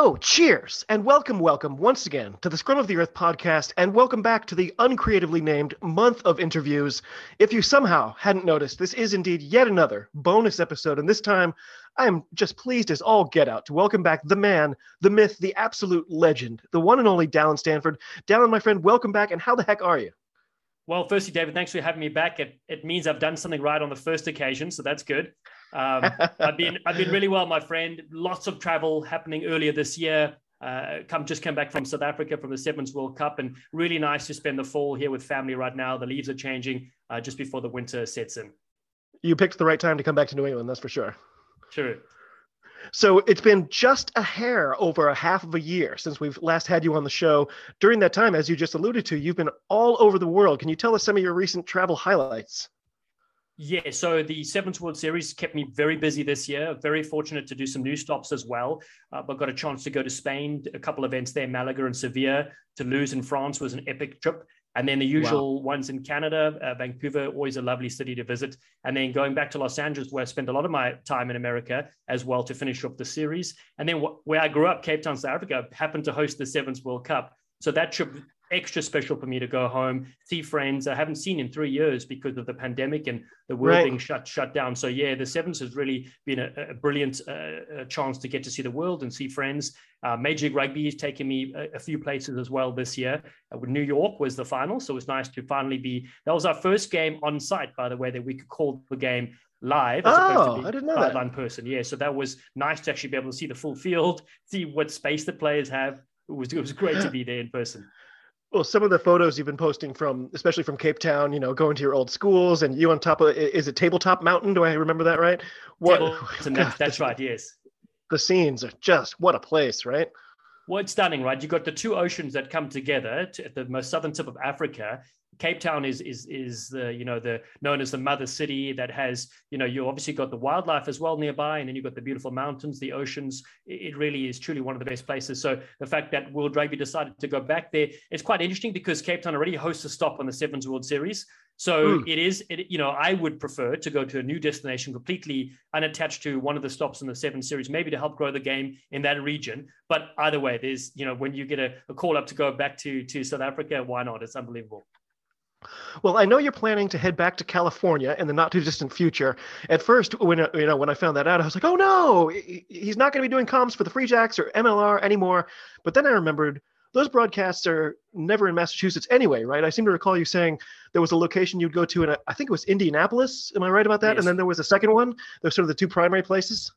Hello, cheers, and welcome, welcome once again to the Scrum of the Earth podcast, and welcome back to the uncreatively named month of interviews. If you somehow hadn't noticed, this is indeed yet another bonus episode, and this time I am just pleased as all get out to welcome back the man, the myth, the absolute legend, the one and only Dallen Stanford. Dallen, my friend, welcome back, and how the heck are you? Well, firstly, David, thanks for having me back. It, it means I've done something right on the first occasion, so that's good. Um, I've been I've been really well, my friend. Lots of travel happening earlier this year. Uh, come just came back from South Africa from the Sevens World Cup, and really nice to spend the fall here with family right now. The leaves are changing uh, just before the winter sets in. You picked the right time to come back to New England, that's for sure. Sure. So it's been just a hair over a half of a year since we've last had you on the show. During that time, as you just alluded to, you've been all over the world. Can you tell us some of your recent travel highlights? Yeah, so the Sevens World Series kept me very busy this year. Very fortunate to do some new stops as well. Uh, but got a chance to go to Spain, a couple events there, Malaga and Sevilla. Toulouse in France was an epic trip. And then the usual wow. ones in Canada, uh, Vancouver, always a lovely city to visit. And then going back to Los Angeles, where I spent a lot of my time in America as well to finish up the series. And then wh- where I grew up, Cape Town, South Africa, happened to host the Sevens World Cup. So that trip extra special for me to go home, see friends I haven't seen in three years because of the pandemic and the world right. being shut shut down. So yeah, the sevens has really been a, a brilliant uh, chance to get to see the world and see friends. Uh, Major League Rugby has taken me a, a, few places as well this year. Uh, New York was the final, so it was nice to finally be. That was our first game on site, by the way, that we could call the game live as oh, I didn't know that. sideline person. Yeah, so that was nice to actually be able to see the full field, see what space the players have. It was it was great to be there in person well some of the photos you've been posting from especially from cape town you know going to your old schools and you on top of is it tabletop mountain? Do i remember that right? What God, that's right yes. The scenes are just what a place right? Well, it's stunning, right? You've got the two oceans that come together to, at the most southern tip of Africa, Cape Town is is is the you know the known as the mother city that has you know you obviously got the wildlife as well nearby, and then you've got the beautiful mountains, the oceans. It really is truly one of the best places. So the fact that World Rugby decided to go back there, it's quite interesting because Cape Town already hosts a stop on the Sevens World Series. So mm. it is, it, you know, I would prefer to go to a new destination completely unattached to one of the stops in the seven series, maybe to help grow the game in that region. But either way, there's, you know, when you get a, a call up to go back to to South Africa, why not? It's unbelievable. Well, I know you're planning to head back to California in the not too distant future. At first, when you know when I found that out, I was like, "Oh no, he's not going to be doing comms for the Free Jacks or MLR anymore." But then I remembered those broadcasts are never in Massachusetts anyway, right? I seem to recall you saying there was a location you'd go to, and I think it was Indianapolis. Am I right about that? Yes. And then there was a second one. Those sort of the two primary places.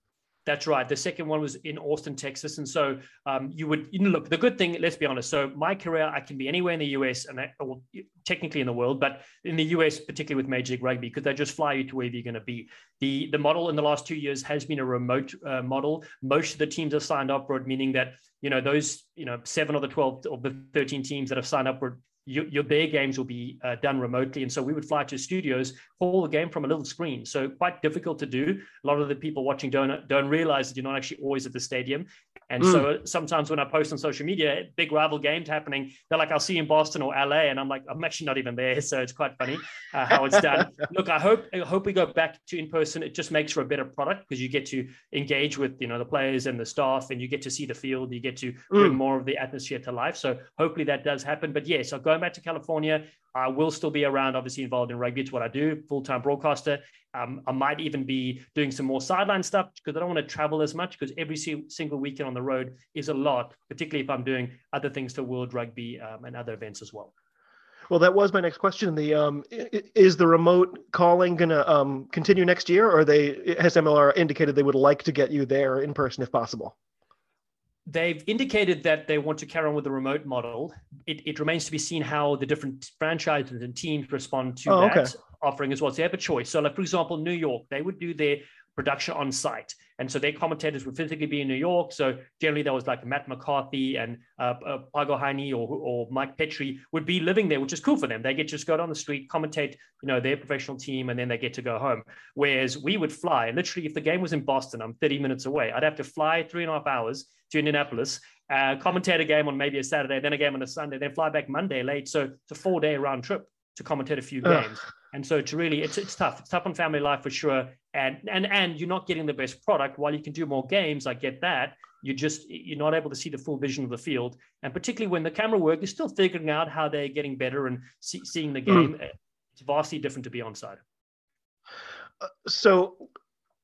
That's right. The second one was in Austin, Texas, and so um, you would you know, look. The good thing, let's be honest. So my career, I can be anywhere in the US and I, well, technically in the world, but in the US, particularly with Major League Rugby, because they just fly you to wherever you're going to be. The the model in the last two years has been a remote uh, model. Most of the teams have signed up meaning that you know those you know seven of the twelve or the thirteen teams that have signed up for your, your their games will be uh, done remotely. And so we would fly to studios, call the game from a little screen. So quite difficult to do. A lot of the people watching don't don't realize that you're not actually always at the stadium. And mm. so sometimes when I post on social media, big rival games happening, they're like, I'll see you in Boston or LA. And I'm like, I'm actually not even there. So it's quite funny uh, how it's done. Look, I hope I hope we go back to in person. It just makes for a better product because you get to engage with, you know, the players and the staff and you get to see the field. You get to bring mm. more of the atmosphere to life. So hopefully that does happen. But yes, I'll going back to California. I will still be around, obviously involved in rugby. It's what I do, full time broadcaster. Um, I might even be doing some more sideline stuff because I don't want to travel as much because every single weekend on the road is a lot, particularly if I'm doing other things for World Rugby um, and other events as well. Well, that was my next question. The um, is the remote calling going to um, continue next year, or they has MLR indicated they would like to get you there in person if possible? They've indicated that they want to carry on with the remote model. It, it remains to be seen how the different franchises and teams respond to oh, that okay. offering as well. So they have a choice. So, like for example, New York, they would do their production on site, And so their commentators would physically be in New York. So generally, there was like Matt McCarthy and uh, uh, Pago Heine or, or Mike Petrie would be living there, which is cool for them. They get to just go down the street, commentate, you know, their professional team, and then they get to go home. Whereas we would fly. Literally, if the game was in Boston, I'm 30 minutes away. I'd have to fly three and a half hours to Indianapolis, uh, commentate a game on maybe a Saturday, then a game on a Sunday, then fly back Monday late. So it's a four day round trip to commentate a few games. And so it's really, it's it's tough. It's tough on family life for sure. And and and you're not getting the best product. While you can do more games, I get that. You just you're not able to see the full vision of the field. And particularly when the camera work, you're still figuring out how they're getting better and see, seeing the game. Mm. It's vastly different to be on side. Uh, so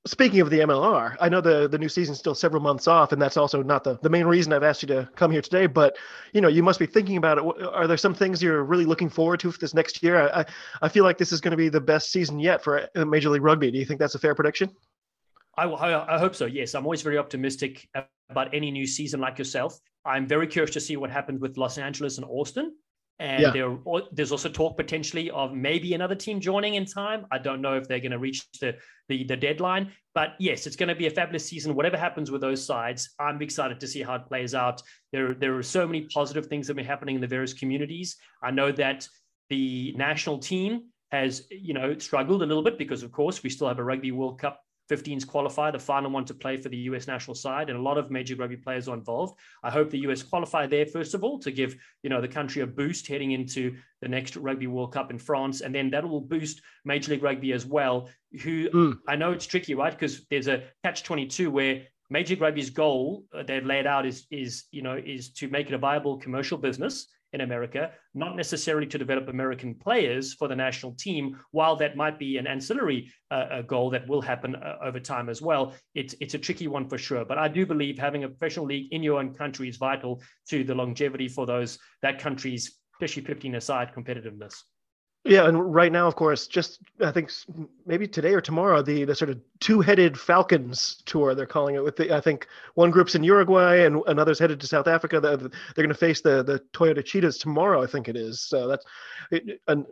speaking of the MLR, I know the the new season's still several months off, and that's also not the, the main reason I've asked you to come here today. But you know, you must be thinking about it. Are there some things you're really looking forward to for this next year? I I feel like this is going to be the best season yet for uh, Major League Rugby. Do you think that's a fair prediction? I, I, I hope so. Yes, I'm always very optimistic about any new season like yourself. I'm very curious to see what happens with Los Angeles and Austin. And yeah. there, there's also talk potentially of maybe another team joining in time. I don't know if they're going to reach the, the, the deadline, but yes, it's going to be a fabulous season. Whatever happens with those sides, I'm excited to see how it plays out. There, there are so many positive things that have been happening in the various communities. I know that the national team has, you know, struggled a little bit because, of course, we still have a Rugby World Cup 15s qualify, the final one to play for the US national side, and a lot of major rugby players are involved. I hope the US qualify there first of all to give you know the country a boost heading into the next Rugby World Cup in France, and then that will boost Major League Rugby as well. Who mm. I know it's tricky, right? Because there's a catch 22 where Major League Rugby's goal uh, they've laid out is is you know is to make it a viable commercial business in America, not necessarily to develop American players for the national team, while that might be an ancillary uh, goal that will happen uh, over time as well. It's, it's a tricky one for sure. But I do believe having a professional league in your own country is vital to the longevity for those that country's, especially 15 aside, competitiveness. Yeah, and right now, of course, just I think maybe today or tomorrow, the the sort of two-headed Falcons tour they're calling it. With the I think one group's in Uruguay and another's headed to South Africa. They're, they're going to face the the Toyota Cheetahs tomorrow. I think it is. So that's and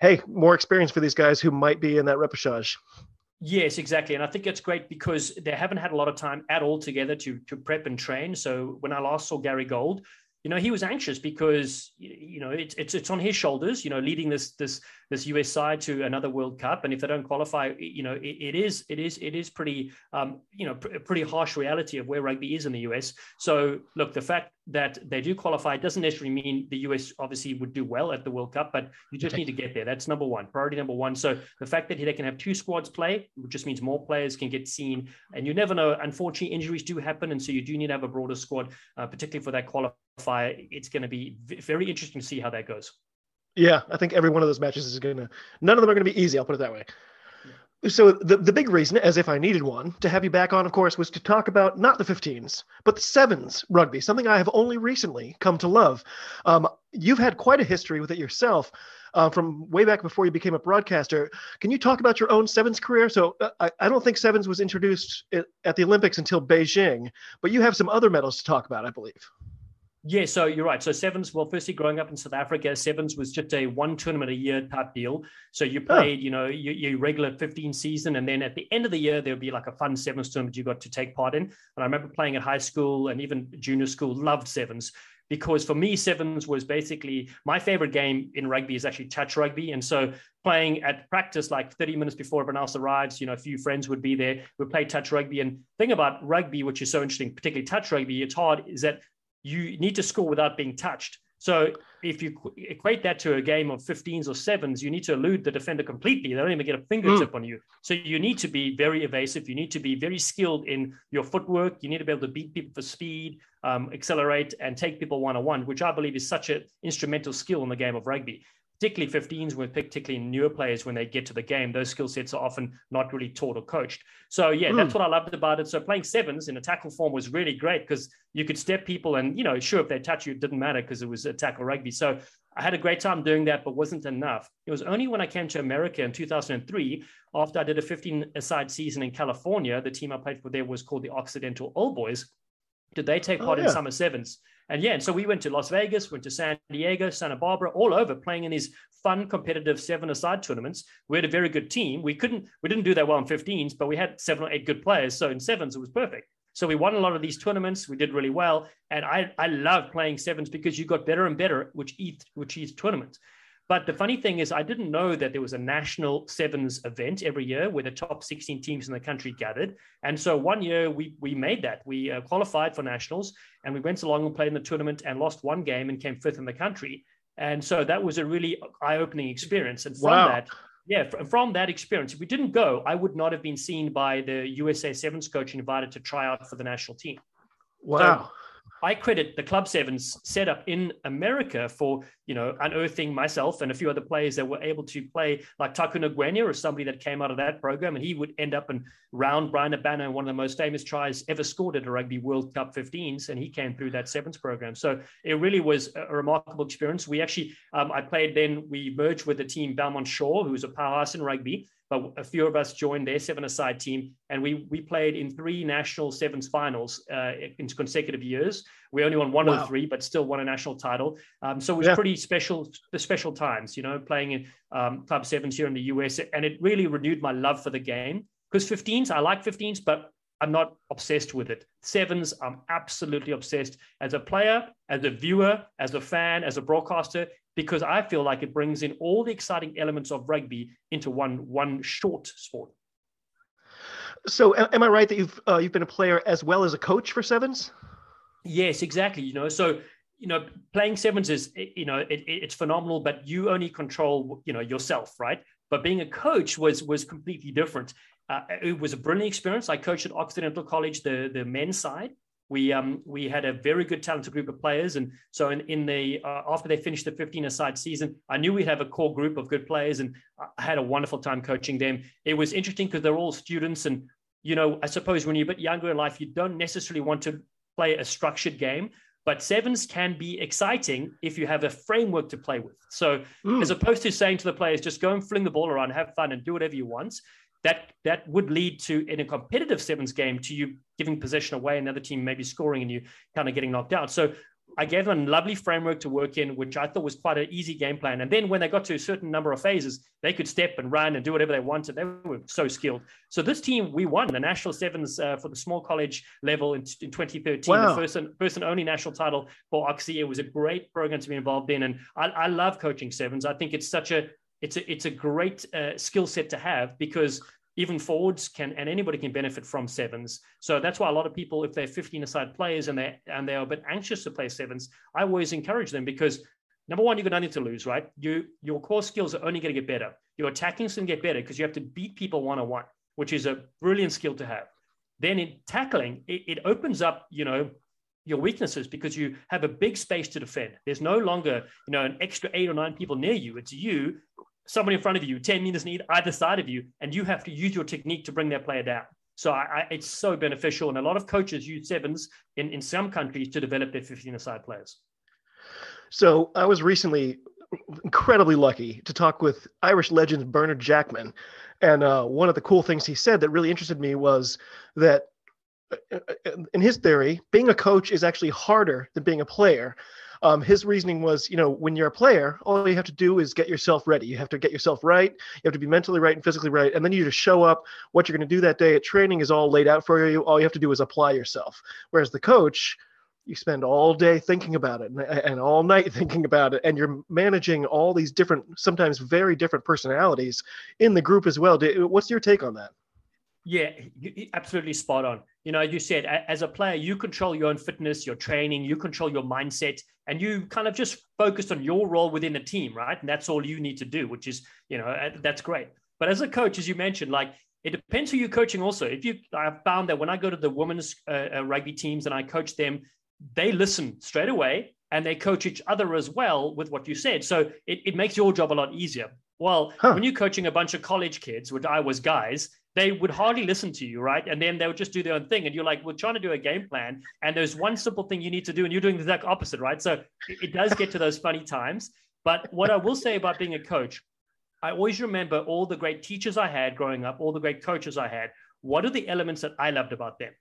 hey, more experience for these guys who might be in that repechage. Yes, exactly, and I think it's great because they haven't had a lot of time at all together to to prep and train. So when I last saw Gary Gold, you know, he was anxious because you know it's it's it's on his shoulders. You know, leading this this this US side to another World Cup, and if they don't qualify, you know, it, it is it is it is pretty um, you know pr- pretty harsh reality of where rugby is in the US. So look, the fact that they do qualify doesn't necessarily mean the US obviously would do well at the World Cup, but you just need to get there. That's number one, priority number one. So the fact that they can have two squads play just means more players can get seen, and you never know. Unfortunately, injuries do happen, and so you do need to have a broader squad, uh, particularly for that qualifier. It's going to be very interesting to see how that goes. Yeah, I think every one of those matches is going to, none of them are going to be easy. I'll put it that way. So the, the big reason, as if I needed one, to have you back on, of course, was to talk about not the 15s, but the sevens rugby, something I have only recently come to love. Um, you've had quite a history with it yourself uh, from way back before you became a broadcaster. Can you talk about your own sevens career? So uh, I, I don't think sevens was introduced at the Olympics until Beijing, but you have some other medals to talk about, I believe. Yeah, so you're right. So sevens, well, firstly, growing up in South Africa, sevens was just a one tournament a year type deal. So you played, oh. you know, your, your, regular 15 season, and then at the end of the year, there would be like a fun sevens tournament you got to take part in. And I remember playing at high school and even junior school, loved sevens because for me, sevens was basically my favorite game in rugby is actually touch rugby. And so playing at practice like 30 minutes before everyone else arrives, you know, a few friends would be there. We play touch rugby. And thing about rugby, which is so interesting, particularly touch rugby, it's hard, is that you need to score without being touched. So if you equate that to a game of 15s or sevens, you need to elude the defender completely. They don't even get a fingertip mm. on you. So you need to be very evasive. You need to be very skilled in your footwork. You need to be able to beat people for speed, um, accelerate, and take people one on one, which I believe is such an instrumental skill in the game of rugby particularly 15s, with particularly newer players when they get to the game, those skill sets are often not really taught or coached. So yeah, mm. that's what I loved about it. So playing sevens in a tackle form was really great because you could step people and you know, sure if they touch you, it didn't matter because it was a tackle rugby. So I had a great time doing that, but wasn't enough. It was only when I came to America in 2003, after I did a 15 aside season in California, the team I played for there was called the Occidental Old Boys. Did they take oh, part oh, yeah. in summer sevens? And yeah, and so we went to Las Vegas, went to San Diego, Santa Barbara, all over playing in these fun, competitive seven-a-side tournaments. We had a very good team. We couldn't, we didn't do that well in 15s, but we had seven or eight good players. So in sevens, it was perfect. So we won a lot of these tournaments. We did really well, and I I love playing sevens because you got better and better which each which each tournament. But the funny thing is, I didn't know that there was a national sevens event every year where the top 16 teams in the country gathered. And so one year we we made that. We uh, qualified for nationals, and we went along and played in the tournament and lost one game and came fifth in the country. And so that was a really eye-opening experience. And from wow. that, yeah, from that experience, if we didn't go, I would not have been seen by the USA Sevens coach and invited to try out for the national team. Wow. So I credit the Club Sevens set up in America for, you know, unearthing myself and a few other players that were able to play like Taku Ngwenya or somebody that came out of that program. And he would end up and round Bryan Habana, one of the most famous tries ever scored at a Rugby World Cup 15s. And he came through that Sevens program. So it really was a remarkable experience. We actually, um, I played then, we merged with the team Belmont Shore, who was a powerhouse in rugby but a few of us joined their seven-a-side team, and we we played in three national sevens finals uh, in consecutive years. We only won one wow. of the three, but still won a national title. Um, so it was yeah. pretty special, the special times, you know, playing in um, club sevens here in the US, and it really renewed my love for the game. Because 15s, I like 15s, but I'm not obsessed with it. Sevens, I'm absolutely obsessed as a player, as a viewer, as a fan, as a broadcaster because I feel like it brings in all the exciting elements of rugby into one one short sport. So, am I right that you've uh, you've been a player as well as a coach for sevens? Yes, exactly. You know, so you know, playing sevens is you know it, it's phenomenal, but you only control you know yourself, right? But being a coach was was completely different. Uh, it was a brilliant experience. I coached at Occidental College, the the men's side, we um, we had a very good talented group of players, and so in, in the uh, after they finished the 15 aside season, I knew we'd have a core group of good players, and I had a wonderful time coaching them. It was interesting because they're all students, and you know, I suppose when you're a bit younger in life, you don't necessarily want to play a structured game, but sevens can be exciting if you have a framework to play with. So, mm. as opposed to saying to the players, just go and fling the ball around, have fun, and do whatever you want, that that would lead to in a competitive sevens game to you giving possession away, another team maybe scoring and you kind of getting knocked out. So I gave them a lovely framework to work in, which I thought was quite an easy game plan. And then when they got to a certain number of phases, they could step and run and do whatever they wanted. They were so skilled. So this team, we won the national sevens uh, for the small college level in, in 2013, wow. the first and, first and only national title for Oxy. It was a great program to be involved in. And I, I love coaching sevens. I think it's such a it's a it's a great uh, skill set to have because even forwards can and anybody can benefit from sevens. So that's why a lot of people, if they're 15 aside players and they and they're a bit anxious to play sevens, I always encourage them because number one, you've got nothing to lose, right? You your core skills are only going to get better. Your attacking can get better because you have to beat people one on one, which is a brilliant skill to have. Then in tackling, it, it opens up, you know, your weaknesses because you have a big space to defend. There's no longer, you know, an extra eight or nine people near you. It's you, somebody in front of you, 10 meters on either side of you, and you have to use your technique to bring that player down. So I, I, it's so beneficial. And a lot of coaches use sevens in, in some countries to develop their 15 aside players. So I was recently incredibly lucky to talk with Irish legend Bernard Jackman. And uh, one of the cool things he said that really interested me was that uh, uh, in his theory, being a coach is actually harder than being a player. Um, his reasoning was, you know, when you're a player, all you have to do is get yourself ready. You have to get yourself right. You have to be mentally right and physically right, and then you just show up. What you're going to do that day at training is all laid out for you. All you have to do is apply yourself. Whereas the coach, you spend all day thinking about it and, and, all night thinking about it and you're managing all these different sometimes very different personalities in the group as well what's your take on that yeah, absolutely spot on. You know, you said as a player, you control your own fitness, your training, you control your mindset, and you kind of just focus on your role within the team, right? And that's all you need to do, which is, you know, uh, that's great. But as a coach, as you mentioned, like it depends who you're coaching. Also, if you, I've found that when I go to the women's uh, uh, rugby teams and I coach them, they listen straight away and they coach each other as well with what you said. So it, it makes your job a lot easier. Well, huh. when you're coaching a bunch of college kids, which I was guys, they would hardly listen to you, right? And then they would just do their own thing. And you're like, we're trying to do a game plan. And there's one simple thing you need to do, and you're doing the exact opposite, right? So it does get to those funny times. But what I will say about being a coach, I always remember all the great teachers I had growing up, all the great coaches I had. What are the elements that I loved about them?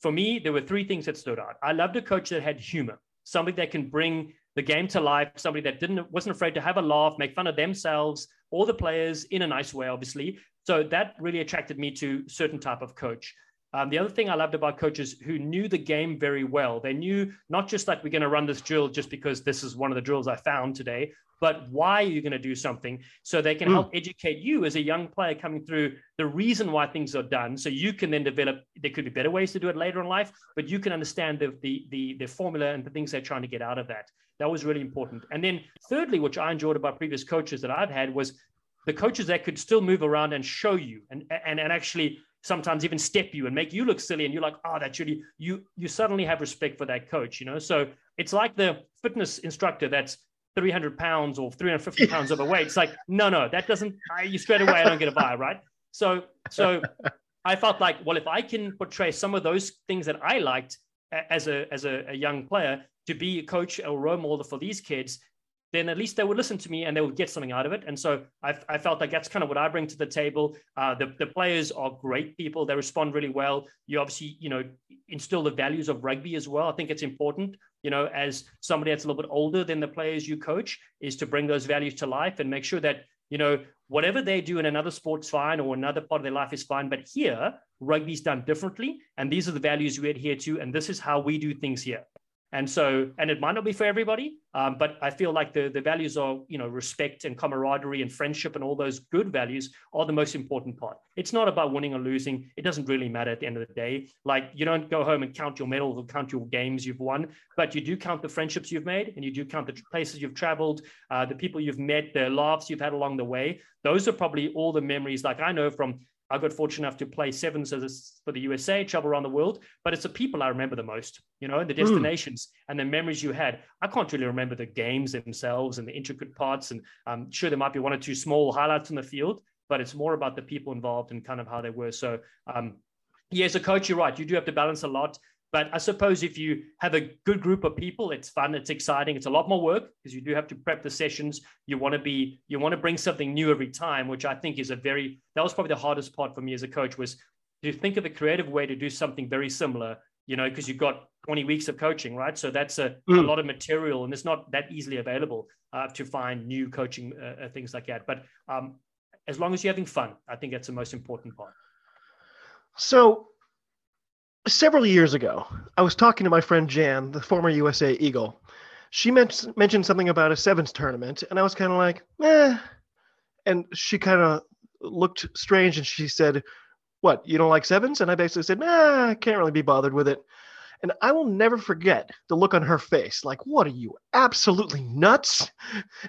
For me, there were three things that stood out. I loved a coach that had humor. somebody that can bring the game to life, somebody that didn't wasn't afraid to have a laugh, make fun of themselves, all the players in a nice way, obviously. So that really attracted me to certain type of coach. Um, the other thing I loved about coaches who knew the game very well. They knew not just like we're going to run this drill just because this is one of the drills I found today, but why are you going to do something so they can mm. help educate you as a young player coming through the reason why things are done so you can then develop there could be better ways to do it later in life but you can understand the the the, the formula and the things they're trying to get out of that that was really important and then thirdly which i enjoyed about previous coaches that i've had was the coaches that could still move around and show you and and, and actually sometimes even step you and make you look silly and you're like ah, oh that's really you you suddenly have respect for that coach you know so it's like the fitness instructor that's 300 pounds or 350 pounds overweight. It's like, no, no, that doesn't, I, you straight away, I don't get a buy, right? So, so I felt like, well, if I can portray some of those things that I liked as a, as a, a young player to be a coach or role model for these kids, then at least they would listen to me and they would get something out of it. And so I, I felt like that's kind of what I bring to the table. Uh, the, the players are great people. They respond really well. You obviously, you know, instill the values of rugby as well. I think it's important, you know, as somebody that's a little bit older than the players you coach is to bring those values to life and make sure that, you know, whatever they do in another sport's fine or another part of their life is fine. But here, rugby's done differently. And these are the values we adhere to. And this is how we do things here. And so, and it might not be for everybody, um, but I feel like the, the values are, you know, respect and camaraderie and friendship and all those good values are the most important part. It's not about winning or losing. It doesn't really matter at the end of the day. Like you don't go home and count your medals or count your games you've won, but you do count the friendships you've made and you do count the places you've traveled, uh, the people you've met, the laughs you've had along the way. Those are probably all the memories. Like I know from I got fortunate enough to play sevens as for the USA, travel around the world, but it's the people I remember the most, you know, the hmm. destinations mm. and the memories you had. I can't really remember the games themselves and the intricate parts. And I'm sure there might be one or two small highlights in the field, but it's more about the people involved and kind of how they were. So, um, yeah, as a coach, you're right. You do have to balance a lot. But I suppose if you have a good group of people, it's fun, it's exciting, it's a lot more work because you do have to prep the sessions. You want to be, you want to bring something new every time, which I think is a very that was probably the hardest part for me as a coach was to think of a creative way to do something very similar. You know, because you've got 20 weeks of coaching, right? So that's a, mm. a lot of material, and it's not that easily available uh, to find new coaching uh, uh, things like that. But um, as long as you're having fun, I think that's the most important part. So several years ago, I was talking to my friend Jan, the former USA Eagle. She mentioned something about a sevens tournament, and I was kind of like, eh. And she kind of looked strange and she said, What, you don't like sevens? And I basically said, Nah, I can't really be bothered with it. And I will never forget the look on her face like, What are you, absolutely nuts?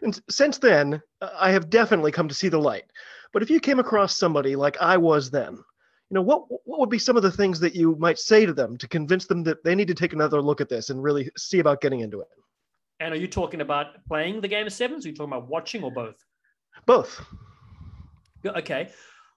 And since then, I have definitely come to see the light. But if you came across somebody like I was then, you know what what would be some of the things that you might say to them to convince them that they need to take another look at this and really see about getting into it? And are you talking about playing the game of sevens? Are you talking about watching or both? Both. Okay.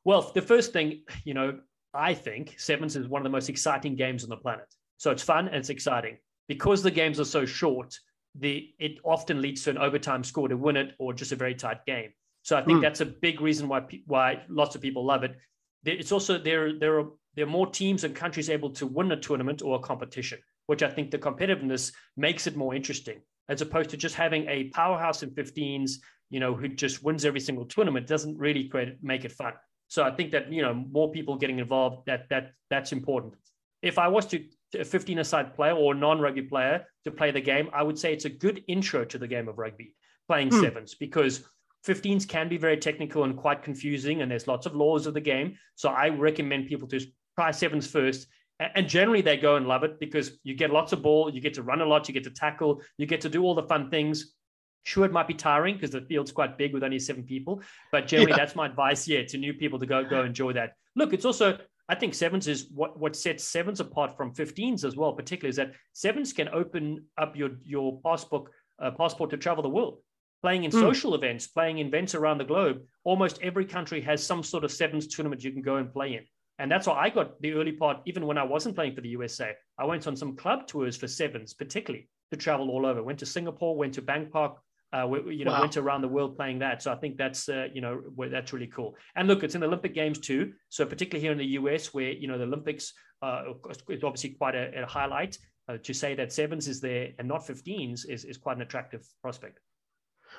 Well the first thing you know i think sevens is one of the most exciting games on the planet. So it's fun and it's exciting. Because the games are so short the it often leads to an overtime score to win it or just a very tight game. So I think mm. that's a big reason why why lots of people love it it's also there there are there are more teams and countries able to win a tournament or a competition, which I think the competitiveness makes it more interesting as opposed to just having a powerhouse in 15s, you know, who just wins every single tournament doesn't really create make it fun. So I think that you know more people getting involved that that that's important. If I was to a 15 aside player or non-rugby player to play the game, I would say it's a good intro to the game of rugby, playing hmm. sevens, because 15s can be very technical and quite confusing, and there's lots of laws of the game. So I recommend people to try sevens first. And generally, they go and love it because you get lots of ball, you get to run a lot, you get to tackle, you get to do all the fun things. Sure, it might be tiring because the field's quite big with only seven people, but generally, yeah. that's my advice. Yeah, to new people to go go enjoy that. Look, it's also I think sevens is what what sets sevens apart from 15s as well. Particularly is that sevens can open up your your passport uh, passport to travel the world playing in mm. social events, playing in events around the globe. Almost every country has some sort of sevens tournament you can go and play in. And that's why I got the early part, even when I wasn't playing for the USA. I went on some club tours for sevens, particularly to travel all over. Went to Singapore, went to Bangkok, uh, you know, wow. went around the world playing that. So I think that's, uh, you know, that's really cool. And look, it's in the Olympic Games too. So particularly here in the US, where you know the Olympics uh, is obviously quite a, a highlight. uh, to say that sevens is there and not 15s is, is quite an attractive prospect.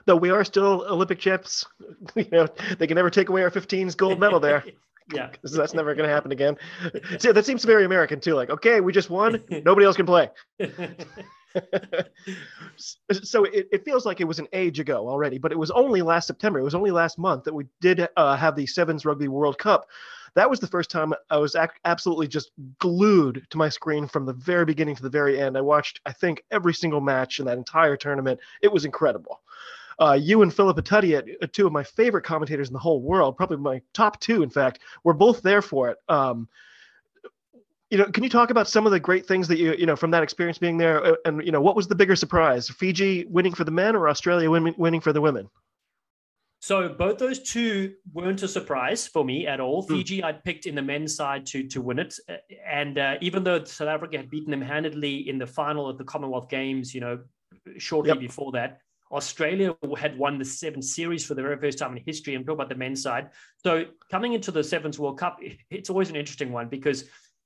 Though we are still Olympic champs, you know, they can never take away our 15s gold medal there. yeah. that's never going to happen again. See, that seems very American too. Like, okay, we just won. Nobody else can play. so it, it, feels like it was an age ago already, but it was only last September. It was only last month that we did uh, have the Sevens Rugby World Cup. That was the first time I was ac- absolutely just glued to my screen from the very beginning to the very end. I watched, I think, every single match in that entire tournament. It was incredible. Uh, you and Philippa Tuddenham, uh, two of my favorite commentators in the whole world, probably my top two, in fact, were both there for it. Um, you know, can you talk about some of the great things that you, you know, from that experience being there, uh, and you know, what was the bigger surprise, Fiji winning for the men or Australia winning, winning for the women? So both those two weren't a surprise for me at all. Mm. Fiji, I'd picked in the men's side to to win it, uh, and uh, even though South Africa had beaten them handedly in the final of the Commonwealth Games, you know, shortly yep. before that, Australia had won the seven series for the very first time in history. I'm talking about the men's side. So coming into the Sevens World Cup, it's always an interesting one because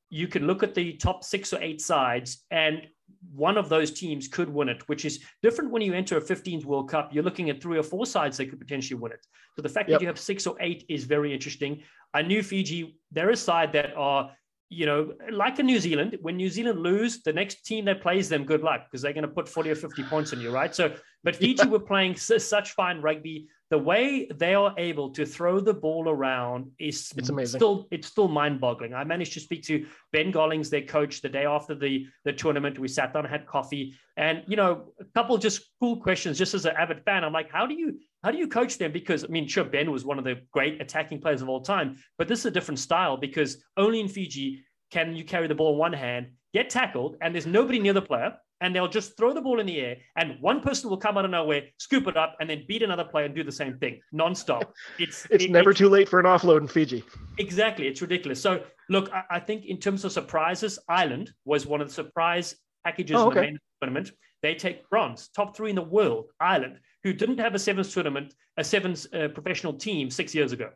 you can look at the top six or eight sides and one of those teams could win it, which is different when you enter a 15th World Cup. You're looking at three or four sides that could potentially win it. So the fact yep. that you have six or eight is very interesting. I knew Fiji, they're a side that are you know, like in New Zealand, when New Zealand lose, the next team that plays them, good luck because they're going to put 40 or 50 points on you, right? So, but Fiji yeah. were playing such fine rugby. The way they are able to throw the ball around is it's amazing. Still, it's still mind-boggling. I managed to speak to Ben Gollings, their coach, the day after the the tournament. We sat down, had coffee, and you know, a couple just cool questions. Just as an avid fan, I'm like, how do you how do you coach them? Because I mean, sure, Ben was one of the great attacking players of all time, but this is a different style because only in Fiji can you carry the ball in one hand, get tackled, and there's nobody near the player, and they'll just throw the ball in the air, and one person will come out of nowhere, scoop it up, and then beat another player and do the same thing nonstop. It's it's it, never too late for an offload in Fiji. Exactly, it's ridiculous. So look, I, I, think in terms of surprises, Ireland was one of the surprise packages oh, okay. in the main tournament. They take bronze, top three in the world. Ireland who didn't have a sevens tournament, a sevens uh, professional team six years ago.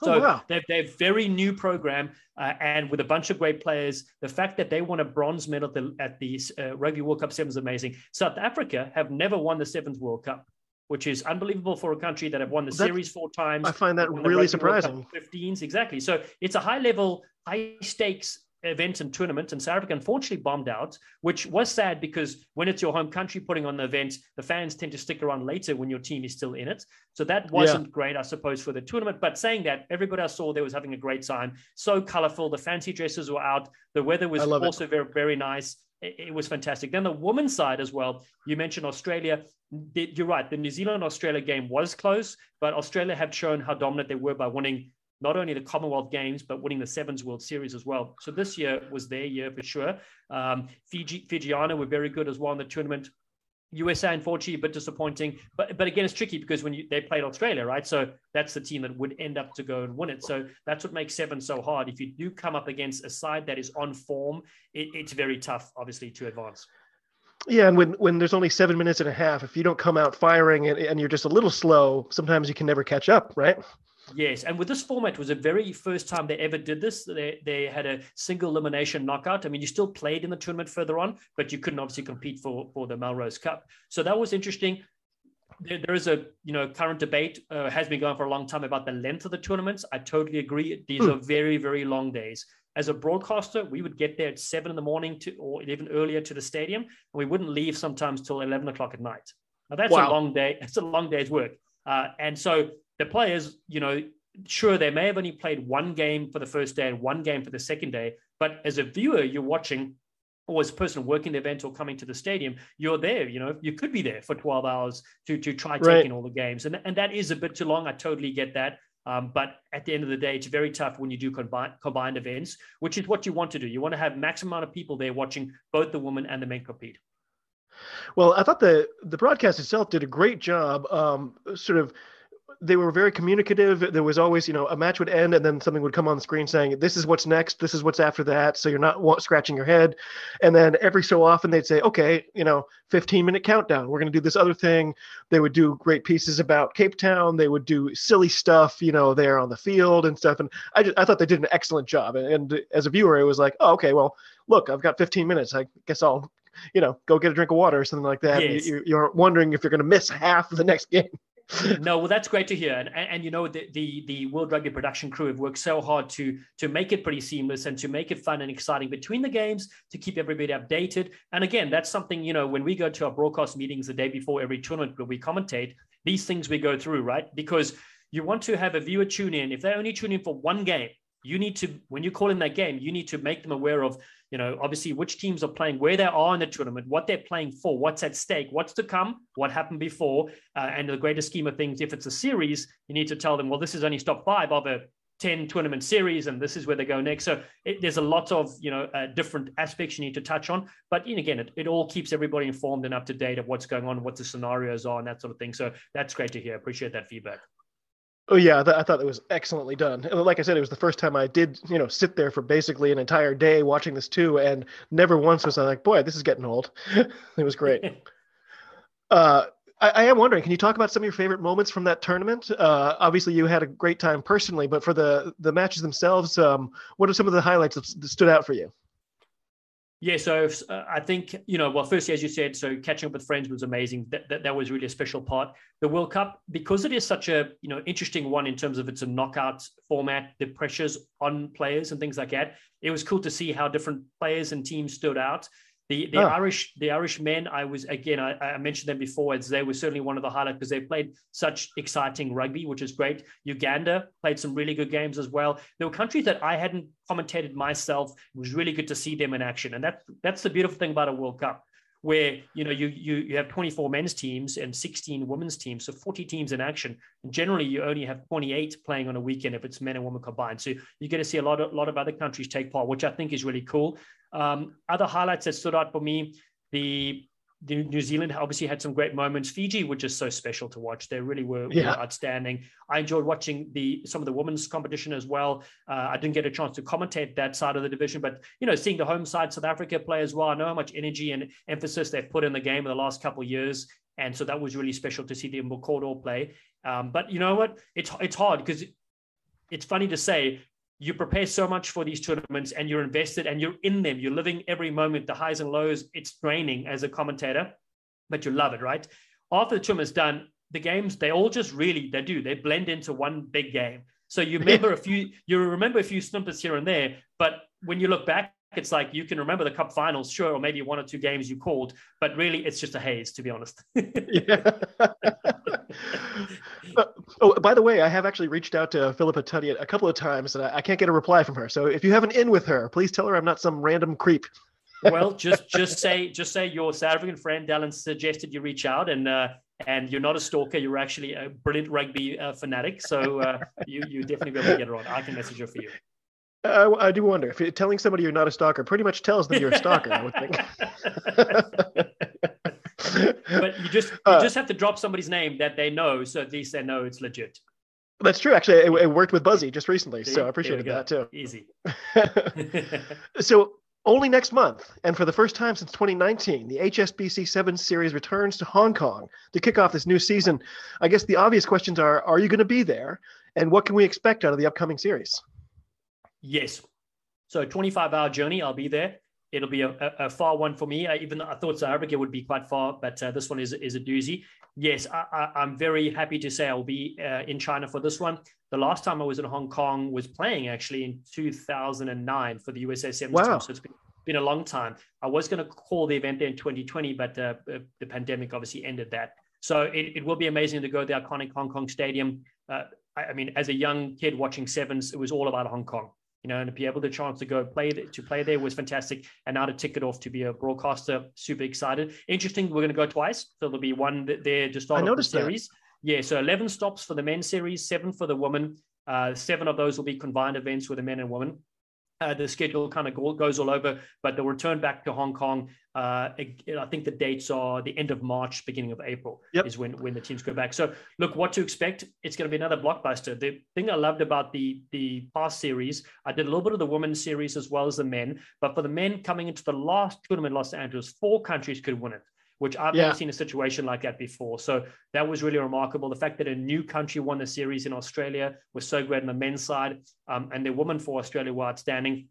Oh, so oh, wow. they're, they're very new program, uh, and with a bunch of great players. The fact that they won a bronze medal at the, at the uh, Rugby World Cup Sevens is amazing. South Africa have never won the Sevens World Cup, which is unbelievable for a country that have won the that, series four times. I find that really surprising. 15s, exactly. So it's a high level, high stakes event and tournament, and South Africa unfortunately bombed out, which was sad because when it's your home country putting on the event, the fans tend to stick around later when your team is still in it. So that wasn't yeah. great, I suppose, for the tournament. But saying that, everybody I saw there was having a great time. So colorful. The fancy dresses were out. The weather was also it. very, very nice. It, it was fantastic. Then the women's side as well. You mentioned Australia. You're right. The New Zealand Australia game was close, but Australia have shown how dominant they were by winning not only the Commonwealth Games, but winning the Sevens World Series as well. So this year was their year for sure. Um, Fiji, Fijiana were very good as well in the tournament. USA, unfortunately, a bit disappointing. But but again, it's tricky because when you, they played Australia, right? So that's the team that would end up to go and win it. So that's what makes seven so hard. If you do come up against a side that is on form, it, it's very tough, obviously, to advance. Yeah, and when when there's only seven minutes and a half, if you don't come out firing and, and you're just a little slow, sometimes you can never catch up, right? Yes, and with this format was the very first time they ever did this. They they had a single elimination knockout. I mean, you still played in the tournament further on, but you couldn't obviously compete for for the Melrose Cup. So that was interesting. There, there is a you know current debate uh, has been going for a long time about the length of the tournaments. I totally agree. These hmm. are very very long days. As a broadcaster, we would get there at seven in the morning to or even earlier to the stadium, and we wouldn't leave sometimes till eleven o'clock at night. Now that's wow. a long day. It's a long day's work. Uh, and so the players, you know, sure, they may have only played one game for the first day and one game for the second day, but as a viewer, you're watching or as a person working the event or coming to the stadium, you're there. You know, you could be there for 12 hours to to try right. taking all the games, and and that is a bit too long. I totally get that. Um, but at the end of the day, it's very tough when you do combine, combined events, which is what you want to do. You want to have maximum amount of people there watching both the women and the men compete. Well, I thought the the broadcast itself did a great job, um, sort of they were very communicative. There was always, you know, a match would end and then something would come on the screen saying, "This is what's next. This is what's after that." So you're not scratching your head. And then every so often they'd say, "Okay, you know, 15 minute countdown. We're going to do this other thing." They would do great pieces about Cape Town. They would do silly stuff, you know, there on the field and stuff. And I just, I thought they did an excellent job. And, and as a viewer, it was like, "Oh, okay, well, look, I've got 15 minutes. I guess I'll." You know, go get a drink of water or something like that. Yes. You, you're wondering if you're going to miss half of the next game no, well, that's great to hear, and, and, and you know the, the, the World Rugby production crew have worked so hard to to make it pretty seamless and to make it fun and exciting between the games to keep everybody updated. And again, that's something you know when we go to our broadcast meetings the day before every tournament where we commentate, these things we go through, right? Because you want to have a viewer tune in. If they only tune in for one game, you need to when you call in that game you need to make them aware of you know obviously which teams are playing where they are in the tournament what they're playing for what's at stake what's to come what happened before uh, and the greater scheme of things if it's a series you need to tell them well this is only stop five of a 10 tournament series and this is where they go next. So it, there's a lot of you know uh, different aspects you need to touch on. But again it, it all keeps everybody informed and up to date of what's going on what the scenarios are and that sort of thing. So that's great to hear. Appreciate that feedback Oh yeah, I thought it was excellently done. And like I said, it was the first time I did, you know, sit there for basically an entire day watching this too, and never once was I like, boy, this is getting old. it was great. uh, I, I, am wondering, can you talk about some of your favorite moments from that tournament? Uh, obviously, you had a great time personally, but for the the matches themselves, um, what are some of the highlights that stood out for you? Yeah, so uh, I think you know. Well, firstly, as you said, so catching up with friends was amazing. That, that that was really a special part. The World Cup, because it is such a you know interesting one in terms of it's a knockout format, the pressures on players and things like that. It was cool to see how different players and teams stood out. The the oh. Irish the Irish men, I was again I, I, mentioned them before as they were certainly one of the highlights because they played such exciting rugby, which is great. Uganda played some really good games as well. There were countries that I hadn't commentated myself. It was really good to see them in action, and that's that's the beautiful thing about a World Cup where you know you you you have 24 men's teams and 16 women's teams. So 40 teams in action. And generally you only have 28 playing on a weekend if it's men and women combined. So you get to see a lot of, lot of other countries take part which i think is really cool. Um, other highlights that stood out for me the the New Zealand obviously had some great moments. Fiji were just so special to watch. They really were, yeah. were outstanding. I enjoyed watching the some of the women's competition as well. Uh, I didn't get a chance to commentate that side of the division, but you know, seeing the home side South Africa play as well, I know how much energy and emphasis they've put in the game in the last couple of years, and so that was really special to see the Imbokodo play. Um, but you know what? It's it's hard because it's funny to say you prepare so much for these tournaments and you're invested and you're in them. You're living every moment, the highs and lows. It's draining as a commentator, but you love it, right? After the tournament's done, the games, they all just really, they do, they blend into one big game. So you remember a few, you remember a few snippets here and there, but when you look back, it's like you can remember the cup finals, sure, or maybe one or two games you called, but really it's just a haze, to be honest. yeah. oh, by the way, I have actually reached out to Philippa Tuddenham a couple of times, and I, I, can't get a reply from her. So if you have an in with her, please tell her I'm not some random creep. well, just just say just say your South African friend Dallen suggested you reach out, and uh, and you're not a stalker. You're actually a brilliant rugby uh, fanatic. So uh, you you definitely be able to get her on. I can message her for you. Uh, I do wonder if telling somebody you're not a stalker pretty much tells them you're a stalker. I would think. but you just you uh, just have to drop somebody's name that they know, so at least they know it's legit. That's true. Actually, it, it worked with Buzzy just recently, See, so I appreciated that too. Easy. so only next month, and for the first time since 2019, the HSBC 7 Series returns to Hong Kong to kick off this new season. I guess the obvious questions are Are you going to be there? And what can we expect out of the upcoming series? Yes. So 25 hour journey, I'll be there it'll be a, a, far one for me. I, even I thought South Africa would be quite far, but uh, this one is is a doozy. Yes, I, am very happy to say I'll be uh, in China for this one. The last time I was in Hong Kong was playing actually in 2009 for the USA Sevens wow. team, so it's been, been a long time. I was going to call the event there in 2020, but uh, the pandemic obviously ended that. So it, it will be amazing to go to the iconic Hong Kong Stadium. Uh, I, I mean, as a young kid watching sevens, it was all about Hong Kong you know, and to be able to chance to go play to play there was fantastic. And now to tick it off to be a broadcaster, super excited. Interesting. We're going to go twice, so there'll be one there to start off the series. That. Yeah, so eleven stops for the men's series, seven for the women. Uh, seven of those will be combined events with the men and women. Uh, the schedule kind of go, goes all over, but they'll return back to Hong Kong. Uh, I think the dates are the end of March, beginning of April yep. is when, when the teams go back. So look, what to expect? It's going to be another blockbuster. The thing I loved about the the past series, I did a little bit of the women's series as well as the men, but for the men coming into the last tournament in Los Angeles, four countries could win it which I've yeah. never seen a situation like that before. So that was really remarkable. The fact that a new country won the series in Australia was so great on the men's side, um, and the women for Australia were outstanding.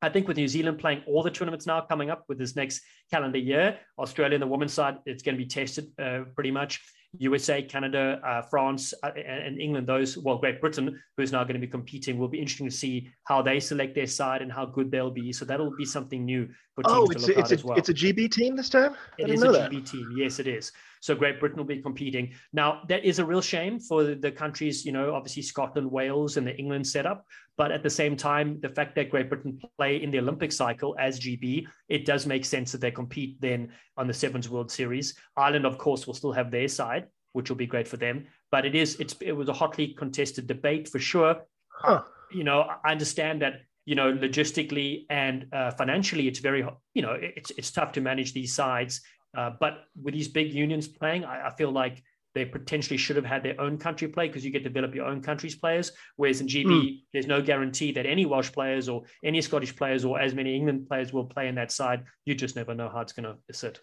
I think with New Zealand playing all the tournaments now coming up with this next calendar year, Australia and the women's side, it's going to be tested uh, pretty much. USA, Canada, uh, France, uh, and England, those, well, Great Britain, who's now going to be competing, will be interesting to see how they select their side and how good they'll be. So that'll be something new for teams oh, to look a, at as well. It's a GB team this time? It is a that. GB team. Yes, it is. So Great Britain will be competing. Now, that is a real shame for the countries, you know, obviously Scotland, Wales, and the England setup. But at the same time, the fact that Great Britain play in the Olympic cycle as GB, it does make sense that they compete then on the Sevens World Series. Ireland, of course, will still have their side, which will be great for them. But it is, it's, it was a hotly contested debate for sure. Huh. You know, I understand that you know logistically and uh, financially it's very you know it's it's tough to manage these sides uh, but with these big unions playing, I, I, feel like they potentially should have had their own country play because you get to develop your own country's players. Whereas in GB, mm. there's no guarantee that any Welsh players or any Scottish players or as many England players will play in that side. You just never know how it's going to sit.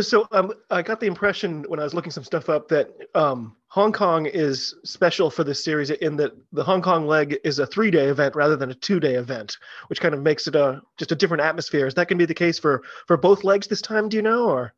So um, I got the impression when I was looking some stuff up that um, Hong Kong is special for this series in that the Hong Kong leg is a three-day event rather than a two-day event, which kind of makes it a just a different atmosphere. Is that going to be the case for for both legs this time? Do you know or?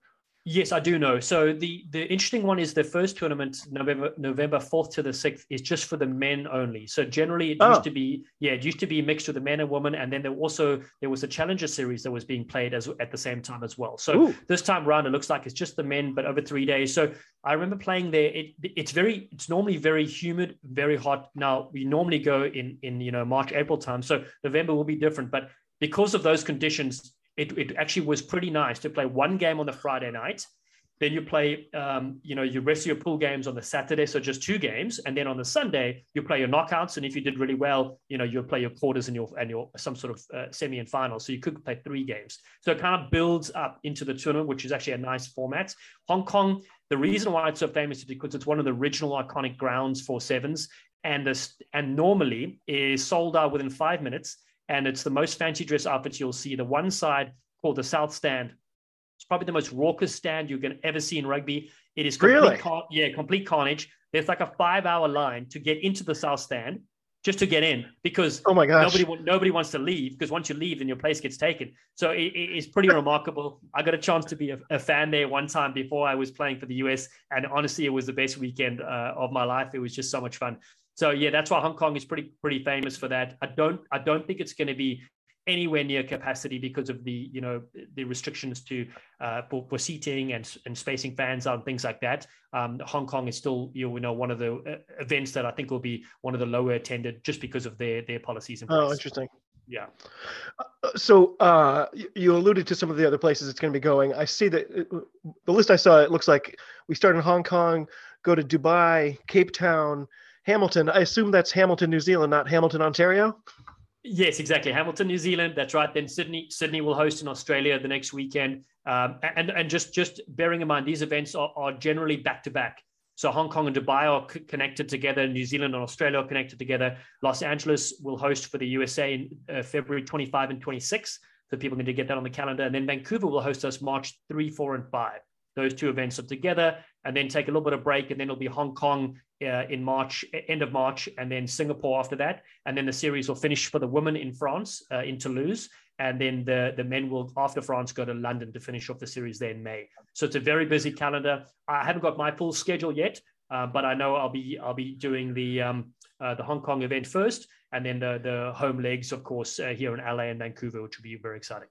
Yes, I do know. So the the interesting one is the first tournament, November November fourth to the sixth, is just for the men only. So generally, it oh. used to be yeah, it used to be mixed with the men and women, and then there also there was a challenger series that was being played as at the same time as well. So Ooh. this time around, it looks like it's just the men, but over three days. So I remember playing there. It it's very it's normally very humid, very hot. Now we normally go in in you know March April time, so November will be different, but because of those conditions it, it actually was pretty nice to play one game on the Friday night. Then you play, um, you know, you rest your pool games on the Saturday, so just two games, and then on the Sunday you play your knockouts. And if you did really well, you know, you'll play your quarters and your and your some sort of uh, semi and final. So you could play three games. So it kind of builds up into the tournament, which is actually a nice format. Hong Kong, the reason why it's so famous is because it's one of the original iconic grounds for sevens, and this and normally is sold out within five minutes and it's the most fancy dress outfits you'll see. The one side called the South Stand. It's probably the most raucous stand you're going to ever see in rugby. It is complete really? car- yeah, complete carnage. There's like a five hour line to get into the South Stand just to get in because oh my gosh. nobody nobody wants to leave because once you leave then your place gets taken so it, it's pretty remarkable i got a chance to be a, a, fan there one time before i was playing for the us and honestly it was the best weekend uh, of my life it was just so much fun so yeah, that's why Hong Kong is pretty pretty famous for that. I don't I don't think it's going to be anywhere near capacity because of the you know the restrictions to uh, for, for seating and and spacing fans out and things like that. Um, Hong Kong is still you know one of the uh, events that I think will be one of the lower attended just because of their their policies. In oh, place. Oh, interesting. Yeah. Uh, so uh, you alluded to some of the other places it's going to be going. I see that it, uh, the list I saw. It looks like we start in Hong Kong, go to Dubai, Cape Town, Hamilton. I assume that's Hamilton, New Zealand, not Hamilton, Ontario. Yes, exactly. Hamilton, New Zealand. That's right. Then Sydney, Sydney will host in Australia the next weekend. Um, and and just just bearing in mind, these events are, are generally back to back. So Hong Kong and Dubai are c- connected together. New Zealand and Australia are connected together. Los Angeles will host for the USA in uh, February 25 and 26. So people need to get that on the calendar. And then Vancouver will host us March 3, 4, and 5. Those two events are together and then take a little bit of break. And then it'll be Hong Kong uh, in March, end of March, and then Singapore after that. And then the series will finish for the women in France, uh, in Toulouse. And then the, the men will, after France, go to London to finish off the series there in May. So it's a very busy calendar. I haven't got my full schedule yet, uh, but I know I'll be I'll be doing the um, uh, the Hong Kong event first, and then the the home legs, of course, uh, here in LA and Vancouver, which will be very exciting.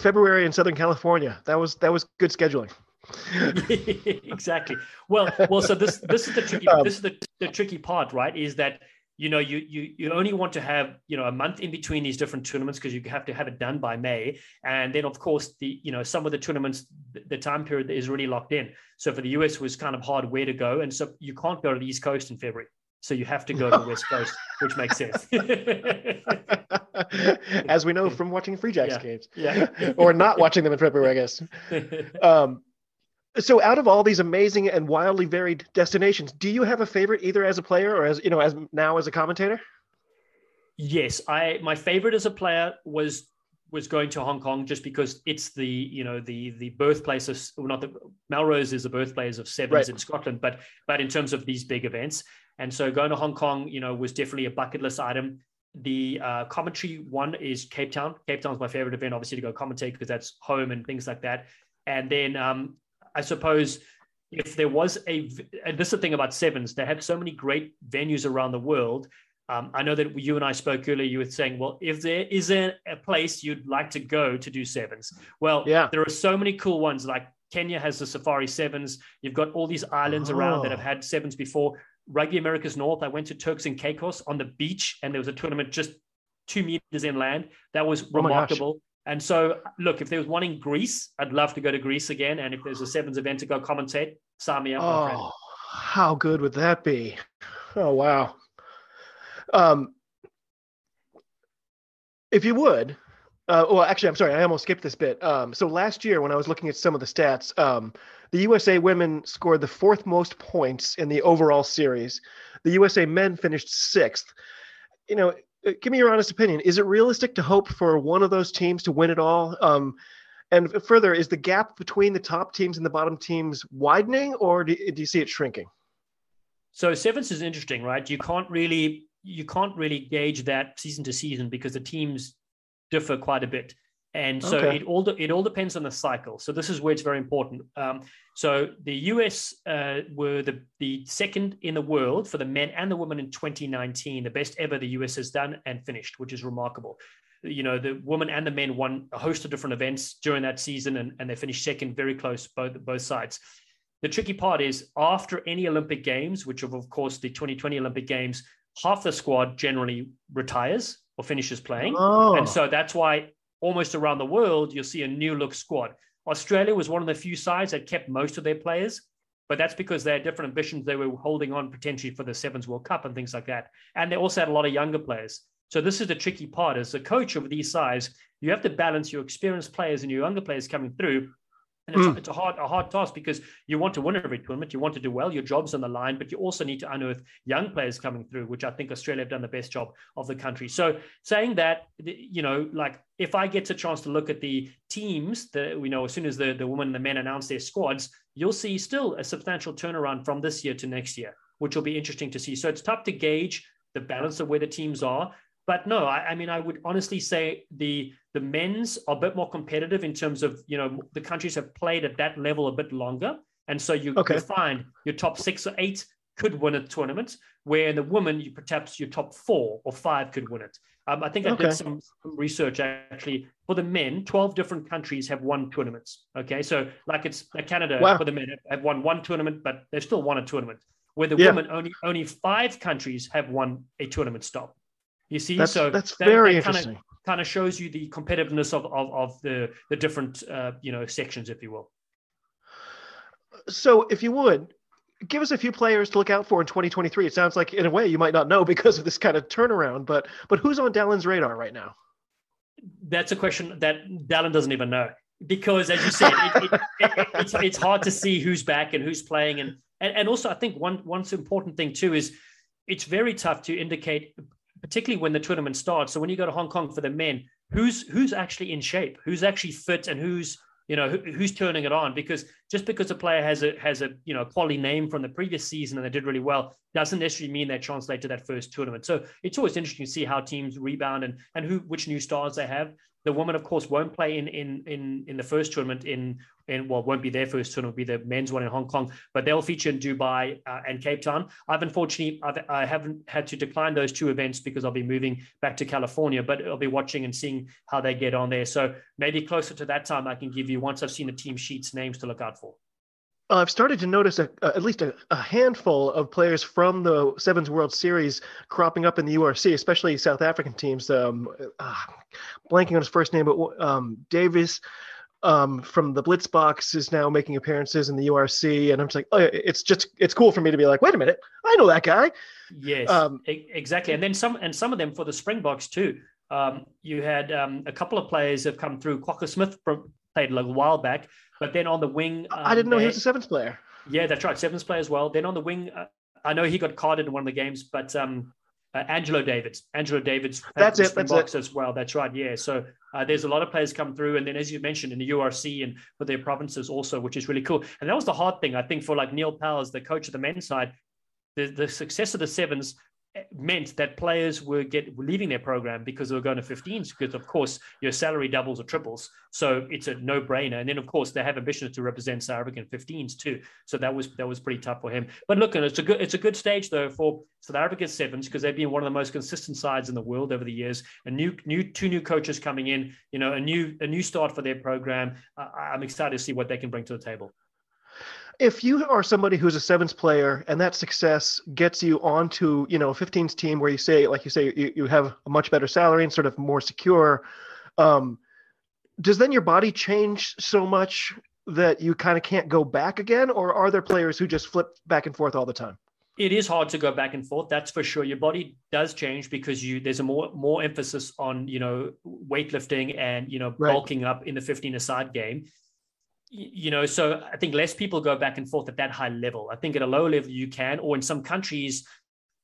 February in Southern California. That was that was good scheduling. exactly. Well, well. So this this is the tricky um, this is the, the tricky part, right? Is that you know you you you only want to have you know a month in between these different tournaments because you have to have it done by May, and then of course the you know some of the tournaments the time period is really locked in. So for the US was kind of hard where to go, and so you can't go to the East Coast in February. So you have to go to the West Coast, which makes sense. As we know from watching Free Jacks Yeah. games. yeah. or not watching them in February, I guess. Um, so out of all these amazing and wildly varied destinations, do you have a favorite either as a player or as you know, as now as a commentator? Yes, I my favorite as a player was was going to Hong Kong just because it's the you know the the birthplace of well, not the Melrose is the birthplace of sevens Right. in Scotland, but but in terms of these big events, and so going to Hong Kong, you know, was definitely a bucket list item. The uh, commentary one is Cape Town. Cape Town's my favorite event, obviously to go commentate because that's home and things like that. And then um, I suppose if there was a, and this is the thing about sevens, they have so many great venues around the world. Um, I know that you and I spoke earlier. You were saying, well, if there is a, a place you'd like to go to do sevens, well, Yeah. there are so many cool ones. Like Kenya has the Safari Sevens. You've got all these islands around that have Oh. had sevens before. Rugby Americas North. I went to Turks and Caicos on the beach, and there was a tournament just two meters inland. That was Oh remarkable. And so, look, if there was one in Greece, I'd love to go to Greece again. And if there's a sevens event to go commentate, sign me up. Oh, how good would that be? Oh wow. Um, if you would, uh, well, actually, I'm sorry, I almost skipped this bit. Um, so last year, when I was looking at some of the stats, um, the USA women scored the fourth most points in the overall series. The USA men finished sixth. You know, give me your honest opinion. Is it realistic to hope for one of those teams to win it all? Um, and further, is the gap between the top teams and the bottom teams widening, or do, do you see it shrinking? So sevens is interesting, right? You can't really you can't really gauge that season to season because the teams differ quite a bit, and so Okay. it all it all depends on the cycle. So this is where it's very important. Um, so the US uh, were the the second in the world for the men and the women in 2019, the best ever the US has done and finished, which is remarkable. You know, the women and the men won a host of different events during that season, and, and they finished second, very close both both sides. The tricky part is after any Olympic Games, which of, of course the 2020 Olympic Games, half the squad generally retires or finishes playing. Oh, And so that's why almost around the world, you'll see a new look squad. Australia was one of the few sides that kept most of their players, but that's because they had different ambitions. They were holding on potentially for the Sevens World Cup and things like that. And they also had a lot of younger players. So this is the tricky part as a coach of these sides, you have to balance your experienced players and your younger players coming through. And it's, Mm. it's a hard, a hard task because you want to win every tournament, you want to do well, your job's on the line, but you also need to unearth young players coming through, which I think Australia have done the best job of the country. So saying that, you know, like if I get a chance to look at the teams that we know as soon as the, the women and the men announce their squads, you'll see still a substantial turnaround from this year to next year, which will be interesting to see. So it's tough to gauge the balance of where the teams are. But no, I, I mean, I would honestly say the the men's are a bit more competitive in terms of you know the countries have played at that level a bit longer, and so you, Okay. you find your top six or eight could win a tournament, where in the women you perhaps your top four or five could win it. Um, I think I Okay. did some, some research actually for the men. Twelve different countries have won tournaments. Okay, so like it's like Canada Wow. for the men have, have won one tournament, but they've still won a tournament. Where the Yeah. women only only five countries have won a tournament stop. You see, that's so that's that- very that interesting. kind of shows you the competitiveness of of, of the the different uh, you know sections, if you will. So, if you would give us a few players to look out for in 2023, it sounds like in a way you might not know because of this kind of turnaround. But but who's on Dallen's radar right now? That's a question that Dallen doesn't even know because, as you said, it, it, it, it's it's hard to see who's back and who's playing, and and, and also I think one one important thing too is it's very tough to indicate, particularly when the tournament starts. So when you go to Hong Kong for the men, who's who's actually in shape, who's actually fit, and who's you know who, who's turning it on? Because just because a player has a has a you know quality name from the previous season and they did really well doesn't necessarily mean they translate to that first tournament. So it's always interesting to see how teams rebound and and who which new stars they have the women of course won't play in in in in the first tournament in in well won't be their first tournament will be the men's one in hong kong but they'll feature in dubai uh, and cape town. I've unfortunately I've, i haven't had to decline those two events because i'll be moving back to california but i'll be watching and seeing how they get on there. So maybe closer to that time i can give you once i've seen the team sheets names to look out for Uh, I've started to notice a, a, at least a, a handful of players from the Sevens World Series cropping up in the URC, especially South African teams. Um, uh, blanking on his first name, but um, Davis. um, from the Blitzboks is now making appearances in the URC, and I'm just like, oh, it's just it's cool for me to be like, wait a minute, I know that guy. Yes, um, exactly. And then some, and some of them for the Springboks too. Um, you had um, a couple of players have come through. Kwagga Smith played a little while back, but then on the wing, I didn't know they, he was a sevens player. Yeah, that's right, sevens player as well. Then on the wing, uh, I know he got carded in one of the games, but um, uh, Angelo Davids. Angelo Davids. That's it. That's it. as well. That's right. Yeah. So uh, there's a lot of players come through, and then as you mentioned in the URC and for their provinces also, which is really cool. And that was the hard thing I think for like Neil Powell, the coach of the men's side. The, the success of the sevens meant that players were get leaving their program because they were going to 15s because of course your salary doubles or triples. So it's a no-brainer. And then of course they have ambitions to represent South African 15s too. So that was that was pretty tough for him. But look and it's a good it's a good stage though for South Africa's sevens because they've been one of the most consistent sides in the world over the years. A new new two new coaches coming in you know a new a new start for their program. Uh, I'm excited to see what they can bring to the table if you are somebody who's a sevens player and that success gets you onto you know a 15s team where you say like you say you, you have a much better salary and sort of more secure um, does then your body change so much that you kind of can't go back again? Or are there players who just flip back and forth all the time? It is hard to go back and forth that's for sure. Your body does change because you there's a more more emphasis on you know weightlifting and you know right. bulking up in the 15 aside game you know, so I think less people go back and forth at that high level. I think at a low level you can, or in some countries,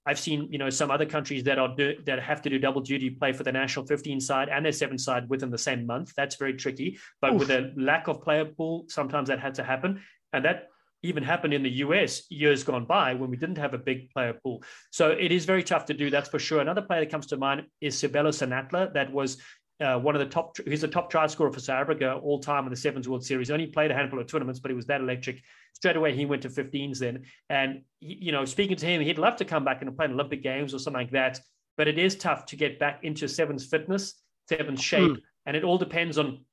I've seen you know some other countries that are do, that have to do double duty, play for the national 15 side and their seven side within the same month. That's very tricky. But Oof. with a lack of player pool, sometimes that had to happen, and that even happened in the US years gone by when we didn't have a big player pool. So it is very tough to do. That's for sure. Another player that comes to mind is Seabelo Senatla. That was uh, one of the top, he's the top try scorer for South Africa all time in the Sevens World Series. Only played a handful of tournaments, but he was that electric. Straight away, he went to 15s then. And, you know, speaking to him, he'd love to come back and play in Olympic Games or something like that. But it is tough to get back into Sevens fitness, Sevens shape. Mm. And it all depends on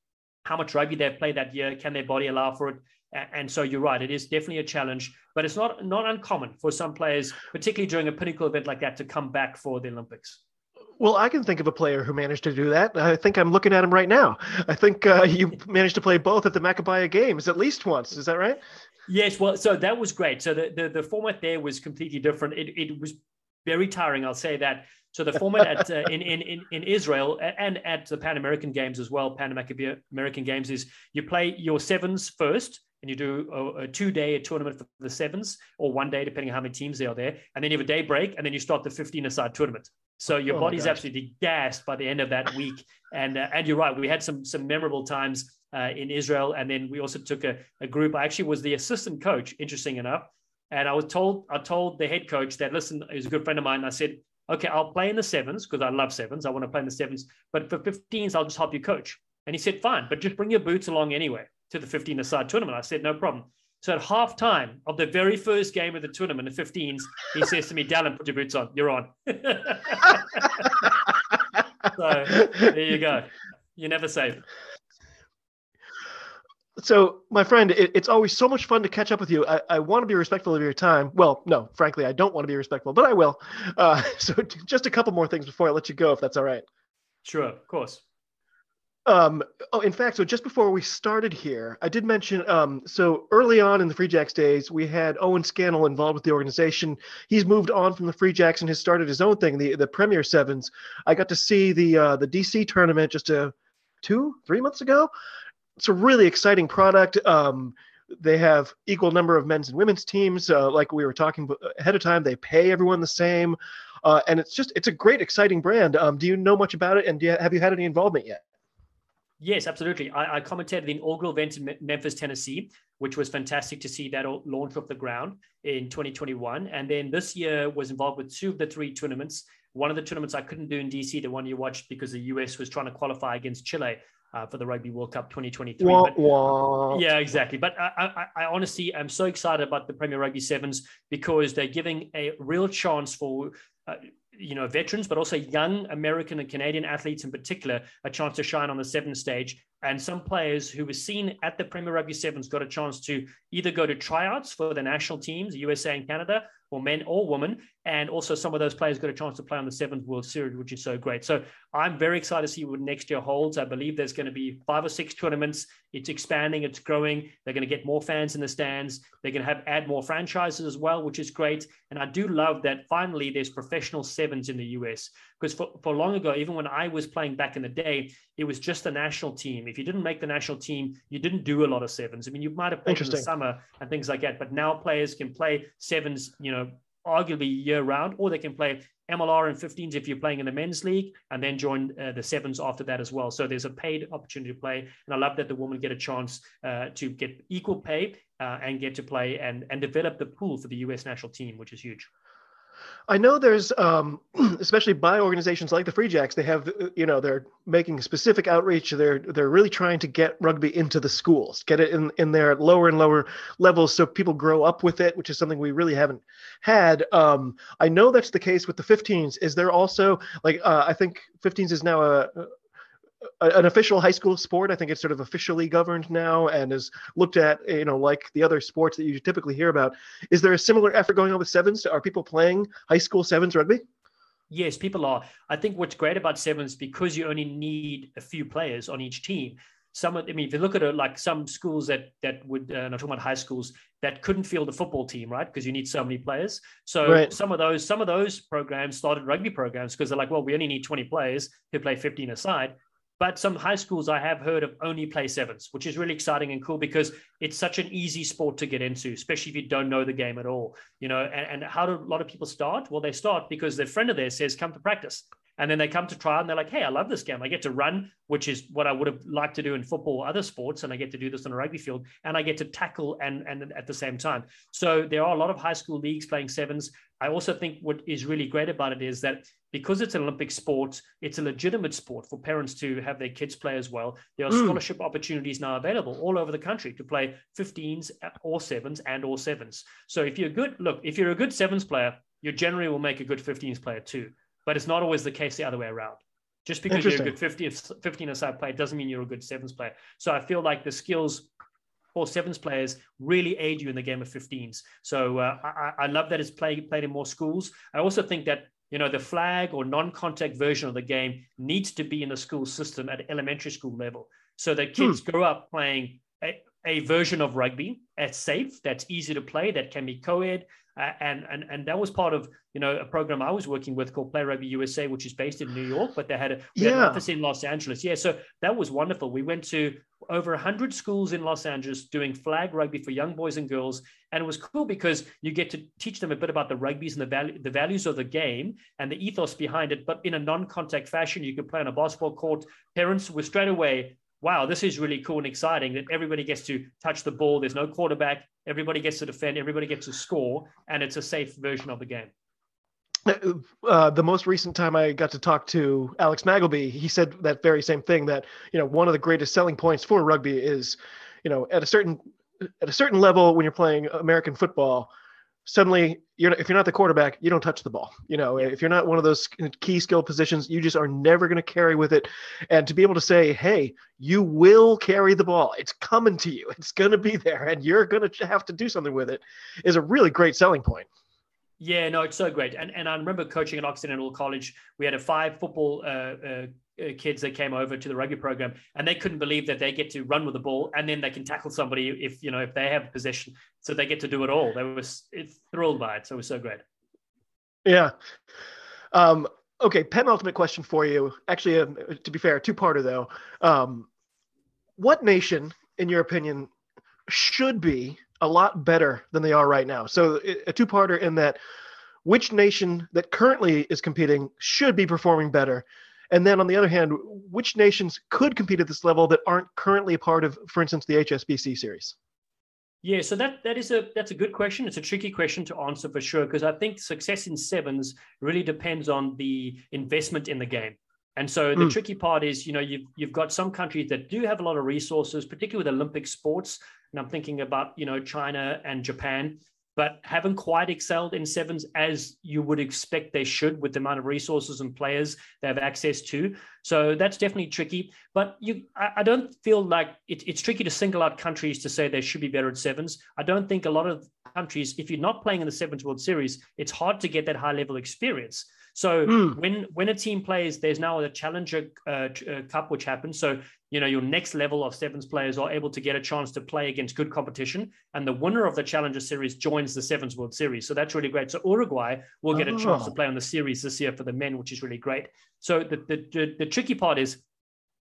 how much rugby they've played that year. Can their body allow for it? And so you're right, it is definitely a challenge, but it's not not uncommon for some players, particularly during a pinnacle event like that, to come back for the Olympics. Well, I can think of a player who managed to do that. I think I'm looking at him right now. I think uh, you managed to play both at the Maccabiah Games at least once. Is that right? Yes. Well, so that was great. So the, the, the format there was completely different. It, it was very tiring. I'll say that. So the format at, uh, in, in, in Israel and at the Pan American Games as well, Pan American Games is you play your sevens first and you do a, a two day tournament for the sevens or one day, depending on how many teams there are there. And then you have a day break and then you start the 15 aside tournament. So your oh body's absolutely gassed by the end of that week. And uh, and you're right, we had some some memorable times uh, in Israel, and then we also took a, a group. I actually was the assistant coach, interesting enough, and I was told I told the head coach that listen, he's a good friend of mine. I said, okay, I'll play in the sevens because I love sevens. I want to play in the sevens, but for 15s, I'll just help you coach. And he said, fine, but just bring your boots along anyway to the 15 aside tournament. I said, no problem. So at half time of the very first game of the tournament, the 15s, he says to me, Dallen, put your boots on. You're on. so there you go. You're never safe. So, my friend, it, it's always so much fun to catch up with you. I, I, want to be respectful of your time. Well, no, frankly, I don't want to be respectful, but I will. Uh, so, just a couple more things before I let you go, if that's all right. Sure, of course. Um, oh, in fact, so just before we started here, I did mention. Um, so early on in the Free Jacks days, we had Owen Scannell involved with the organization. He's moved on from the Free Jacks and has started his own thing, the the Premier Sevens. I got to see the uh, the DC tournament just a two, three months ago. It's a really exciting product. Um, they have equal number of men's and women's teams, uh, like we were talking ahead of time. They pay everyone the same, uh, and it's just it's a great, exciting brand. Um, do you know much about it, and you, have you had any involvement yet? Yes, absolutely. I, I commented the inaugural event in Memphis, Tennessee, which was fantastic to see that launch off the ground in 2021. And then this year was involved with two of the three tournaments. One of the tournaments I couldn't do in DC, the one you watched because the US was trying to qualify against Chile uh, for the Rugby World Cup 2023. Wah, but, wah. Yeah, exactly. But I, I, I, honestly am so excited about the Premier Rugby Sevens because they're giving a real chance for uh, you know veterans, but also young American and Canadian athletes in particular a chance to shine on the seven stage. And some players who were seen at the Premier Rugby Sevens got a chance to either go to tryouts for the national teams, USA and Canada, for men or women. And also, some of those players got a chance to play on the Sevens World Series, which is so great. So, I'm very excited to see what next year holds. I believe there's going to be five or six tournaments. It's expanding, it's growing. They're going to get more fans in the stands. They're going to have add more franchises as well, which is great. And I do love that finally there's professional sevens in the US. Because for, for long ago, even when I was playing back in the day, it was just the national team. If you didn't make the national team, you didn't do a lot of sevens. I mean, you might have played in the summer and things like that, but now players can play sevens, you know, arguably year round, or they can play MLR and 15s if you're playing in the men's league, and then join uh, the sevens after that as well. So there's a paid opportunity to play, and I love that the women get a chance uh, to get equal pay uh, and get to play and and develop the pool for the U.S. national team, which is huge. I know there's, um, especially by organizations like the Free Jacks, they have, you know, they're making specific outreach. They're they're really trying to get rugby into the schools, get it in in their lower and lower levels, so people grow up with it, which is something we really haven't had. Um, I know that's the case with the 15s. Is there also like uh, I think 15s is now a, an official high school sport. I think it's sort of officially governed now and is looked at, you know, like the other sports that you typically hear about. Is there a similar effort going on with sevens? Are people playing high school sevens rugby? Yes, people are. I think what's great about sevens because you only need a few players on each team. Some, of, I mean, if you look at it, like some schools that that would, uh, I'm talking about high schools that couldn't field a football team, right? Because you need so many players. So right. some of those, some of those programs started rugby programs because they're like, well, we only need 20 players who play 15 aside. But some high schools I have heard of only play sevens, which is really exciting and cool because it's such an easy sport to get into, especially if you don't know the game at all. You know, and, and how do a lot of people start? Well, they start because their friend of theirs says, come to practice. And then they come to trial and they're like, hey, I love this game. I get to run, which is what I would have liked to do in football or other sports. And I get to do this on a rugby field and I get to tackle and, and at the same time. So there are a lot of high school leagues playing sevens. I also think what is really great about it is that because it's an Olympic sport, it's a legitimate sport for parents to have their kids play as well. There are mm. scholarship opportunities now available all over the country to play 15s or sevens and or sevens. So if you're good, look, if you're a good sevens player, you generally will make a good 15s player too but it's not always the case the other way around. Just because you're a good 50, 15 aside player doesn't mean you're a good sevens player. So I feel like the skills for sevens players really aid you in the game of 15s. So uh, I, I, love that it's played played in more schools. I also think that you know the flag or non-contact version of the game needs to be in the school system at elementary school level, so that kids hmm. grow up playing a, a version of rugby that's safe, that's easy to play, that can be co-ed, uh, and and and that was part of you know a program I was working with called Play Rugby USA, which is based in New York, but they had a yeah. had an office in Los Angeles. Yeah, so that was wonderful. We went to over 100 schools in Los Angeles doing flag rugby for young boys and girls. And it was cool because you get to teach them a bit about the rugby's and the, value, the values of the game and the ethos behind it, but in a non contact fashion. You could play on a basketball court. Parents were straight away wow, this is really cool and exciting that everybody gets to touch the ball. There's no quarterback. Everybody gets to defend. Everybody gets to score, and it's a safe version of the game. Uh, the most recent time I got to talk to Alex Magleby, he said that very same thing. That you know, one of the greatest selling points for rugby is, you know, at a certain at a certain level when you're playing American football, suddenly you're if you're not the quarterback, you don't touch the ball. You know, if you're not one of those key skill positions, you just are never going to carry with it. And to be able to say, "Hey, you will carry the ball. It's coming to you. It's going to be there, and you're going to have to do something with it," is a really great selling point. Yeah, no, it's so great. And and I remember coaching at Occidental College. We had a five football uh, uh, uh, kids that came over to the rugby program and they couldn't believe that they get to run with the ball and then they can tackle somebody if you know if they have possession. So they get to do it all. They were thrilled by it. So it was so great. Yeah. Um, okay penultimate question for you. Actually um, to be fair two-parter though. Um, what nation in your opinion should be a lot better than they are right now so a two-parter in that which nation that currently is competing should be performing better and then on the other hand, which nations could compete at this level that aren't currently a part of, for instance, the HSBC series? Yeah, so that that is a that's a good question. It's a tricky question to answer for sure because I think success in sevens really depends on the investment in the game. And so the mm. tricky part is, you know, you've you've got some countries that do have a lot of resources, particularly with Olympic sports. And I'm thinking about, you know, China and Japan but haven't quite excelled in sevens as you would expect they should with the amount of resources and players they have access to. So that's definitely tricky. But you, I, I don't feel like it, it's tricky to single out countries to say they should be better at sevens. I don't think a lot of countries, if you're not playing in the Sevens World Series, it's hard to get that high level experience. So mm. when when a team plays, there's now the Challenger uh, uh, Cup which happens. So you know your next level of sevens players are able to get a chance to play against good competition, and the winner of the Challenger Series joins the Sevens World Series. So that's really great. So Uruguay will get oh. a chance to play on the series this year for the men, which is really great. So the the, the, the tricky part is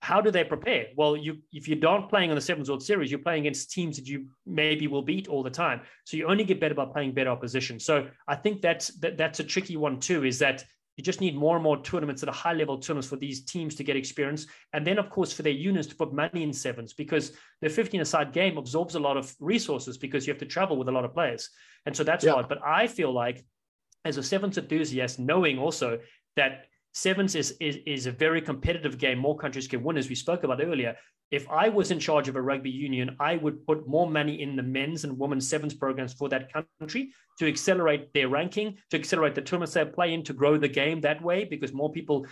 how do they prepare? Well, you if you aren't playing on the Sevens World Series, you're playing against teams that you maybe will beat all the time. So you only get better by playing better opposition. So I think that's that, that's a tricky one too. Is that you just need more and more tournaments at a high level tournaments for these teams to get experience. And then, of course, for their units to put money in sevens because the 15 a side game absorbs a lot of resources because you have to travel with a lot of players. And so that's yeah. hard. But I feel like, as a sevens enthusiast, knowing also that sevens is, is, is a very competitive game, more countries can win, as we spoke about earlier if I was in charge of a rugby union, I would put more money in the men's and women's sevens programs for that country to accelerate their ranking, to accelerate the tournaments they play in, to grow the game that way, because more people,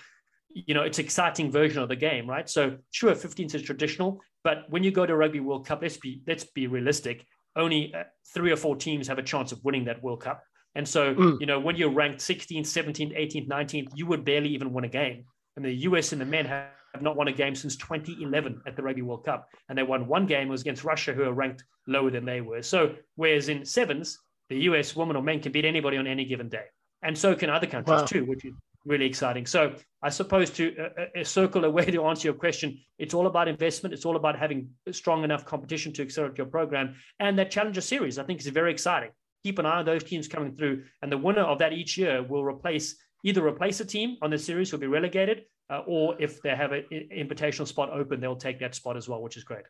you know, it's exciting version of the game, right? So sure, 15s is traditional, but when you go to Rugby World Cup, let's be let's be realistic. Only uh, three or four teams have a chance of winning that World Cup. And so, mm. you know, when you're ranked 16th, 17th, 18th, 19th, you would barely even win a game. And the US and the men have not won a game since 2011 at the Rugby World Cup. And they won one game, was against Russia, who are ranked lower than they were. So, whereas in sevens, the US women or men can beat anybody on any given day. And so can other countries wow. too, which is really exciting. So, I suppose to uh, uh, circle a way to answer your question, it's all about investment. It's all about having strong enough competition to accelerate your program. And that Challenger Series, I think, is very exciting. Keep an eye on those teams coming through. And the winner of that each year will replace either replace a team on the series who'll be relegated uh, or if they have an invitational spot open, they'll take that spot as well, which is great.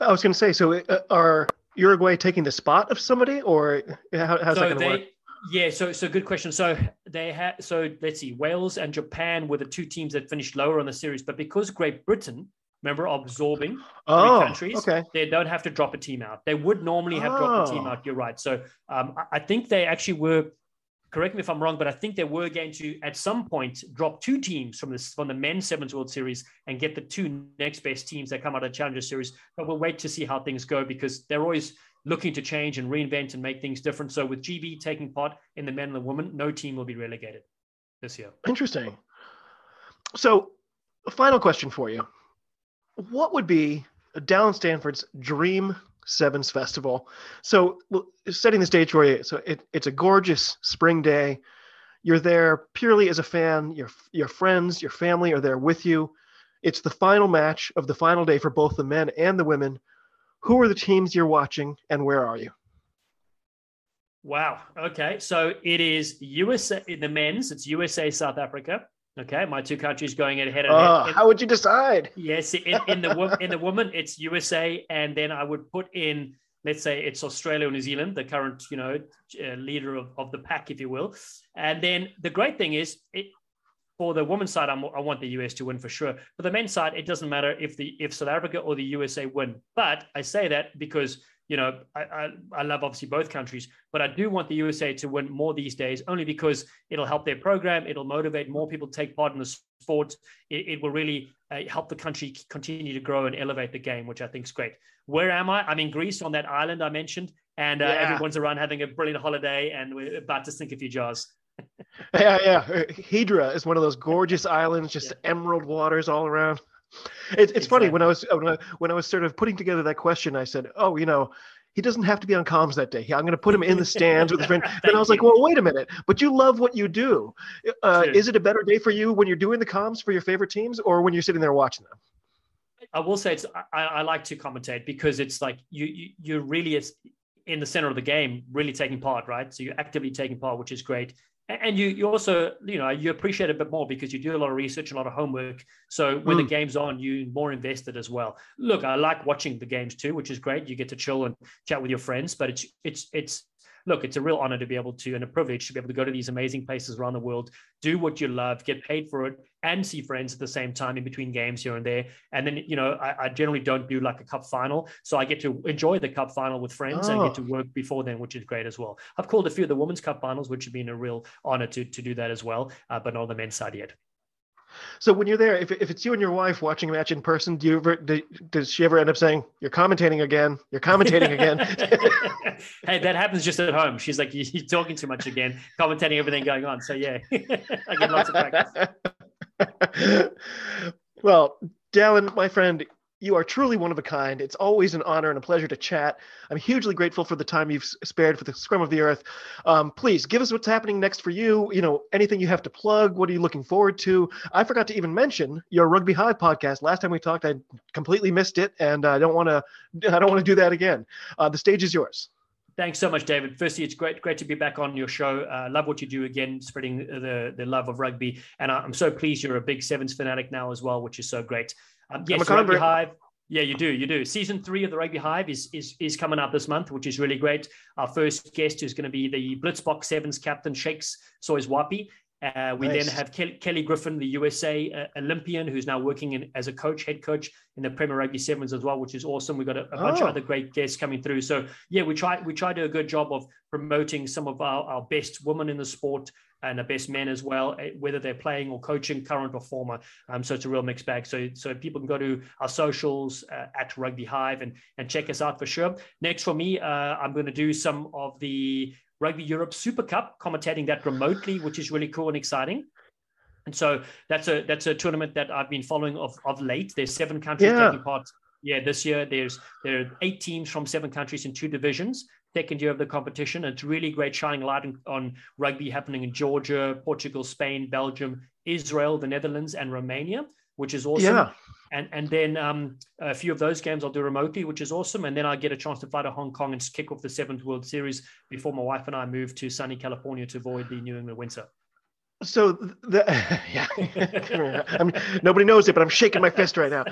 I was going to say, so uh, are Uruguay taking the spot of somebody, or how, how's so that going to work? Yeah, so so good question. So they had so let's see, Wales and Japan were the two teams that finished lower on the series, but because Great Britain, remember, absorbing oh, three countries, okay. they don't have to drop a team out. They would normally have oh. dropped a team out. You're right. So um, I think they actually were correct me if I'm wrong, but I think they were going to at some point drop two teams from this from the men's sevens World Series and get the two next best teams that come out of the Challenger Series. But we'll wait to see how things go because they're always looking to change and reinvent and make things different. So with GB taking part in the men and the women, no team will be relegated this year. Interesting. So, final question for you: What would be Dallen Stanford's dream Sevens Festival. So, setting the stage for you. So, it, it's a gorgeous spring day. You're there purely as a fan. Your your friends, your family are there with you. It's the final match of the final day for both the men and the women. Who are the teams you're watching, and where are you? Wow. Okay. So it is USA in the men's. It's USA South Africa. Okay, my two countries going ahead and uh, How would you decide? Yes, in, in the in the woman, it's USA, and then I would put in, let's say, it's Australia or New Zealand, the current, you know, uh, leader of, of the pack, if you will. And then the great thing is, it, for the women's side, I'm, i want the US to win for sure. For the men's side, it doesn't matter if the if South Africa or the USA win. But I say that because you know, I, I, I, love obviously both countries, but I do want the USA to win more these days, only because it'll help their program. It'll motivate more people to take part in the sport. It, it will really uh, help the country continue to grow and elevate the game, which I think is great. Where am I? I'm in Greece on that island I mentioned, and uh, yeah. everyone's around having a brilliant holiday, and we're about to sink a few jars. yeah, yeah. Hydra is one of those gorgeous islands, just yeah. emerald waters all around. It's, it's funny when I was when I, when I was sort of putting together that question, I said, "Oh, you know, he doesn't have to be on comms that day. I'm going to put him in the stands with his friend." then I was like, "Well, wait a minute, but you love what you do. Uh, is it a better day for you when you're doing the comms for your favorite teams, or when you're sitting there watching them?" I will say it's I, I like to commentate because it's like you you you're really in the center of the game, really taking part, right? So you're actively taking part, which is great and you you also you know you appreciate it a bit more because you do a lot of research a lot of homework. So when mm. the game's on you more invested as well. Look i like watching the games too which is great. You get to chill and chat with your friends but it's it's it's look, it's a real honor to be able to and a privilege to be able to go to these amazing places around the world, do what you love, get paid for it, and see friends at the same time in between games here and there. And then, you know, I, I generally don't do like a cup final. So I get to enjoy the cup final with friends oh. and get to oh. work before then, which is great as well. I've called a few of the women's cup finals, which have been a real honor to, to do that as well, uh, but not on the men's side yet. So when you're there, if, if it's you and your wife watching a match in person, do you ever do, does she ever end up saying, "You're commentating again. You're commentating again"? hey, that happens just at home. She's like, "You're talking too much again, commentating everything going on." So yeah, I get lots of practice. well, Dallen, my friend, you are truly one of a kind. It's always an honor and a pleasure to chat. I'm hugely grateful for the time you've spared for the Scrum of the Earth. Um, please give us what's happening next for you. You know, anything you have to plug. What are you looking forward to? I forgot to even mention your Rugby Hive podcast. Last time we talked, I completely missed it, and I don't want to. I don't want to do that again. Uh, the stage is yours. Thanks so much, David. Firstly, it's great great to be back on your show. Uh, love what you do again, spreading the the love of rugby, and I'm so pleased you're a big Sevens fanatic now as well, which is so great. Um, yes, Rugby Hive. Yeah, you do. You do. Season three of the Rugby Hive is is is coming out this month, which is really great. Our first guest is going to be the Blitzboks Sevens captain Shakes Soyizwapi. Uh, we nice. then have Ke- Kelly Griffin, the USA uh, Olympian, who's now working in, as a coach, head coach in the Premier Rugby Sevens as well, which is awesome. We've got a, a bunch oh. of other great guests coming through. So yeah, we try we try to do a good job of promoting some of our, our best women in the sport and the best men as well, eh, whether they're playing or coaching, current or former. Um, so it's a real mixed bag. So so people can go to our socials uh, at Rugby Hive and and check us out for sure. Next for me, uh, I'm going to do some of the Rugby Europe Super Cup, commentating that remotely, which is really cool and exciting. And so that's a that's a tournament that I've been following of of late. There's seven countries yeah. taking part. Yeah, this year there's there are eight teams from seven countries in two divisions second year of the competition. It's really great shining light on, on, rugby happening in Georgia, Portugal, Spain, Belgium, Israel, the Netherlands, and Romania, which is awesome. Yeah. And and then um, a few of those games I'll do remotely, which is awesome. And then I get a chance to fly to Hong Kong and kick off the Sevens World Series before my wife and I move to sunny California to avoid the New England winter. So the yeah, I mean, nobody knows it, but I'm shaking my fist right now.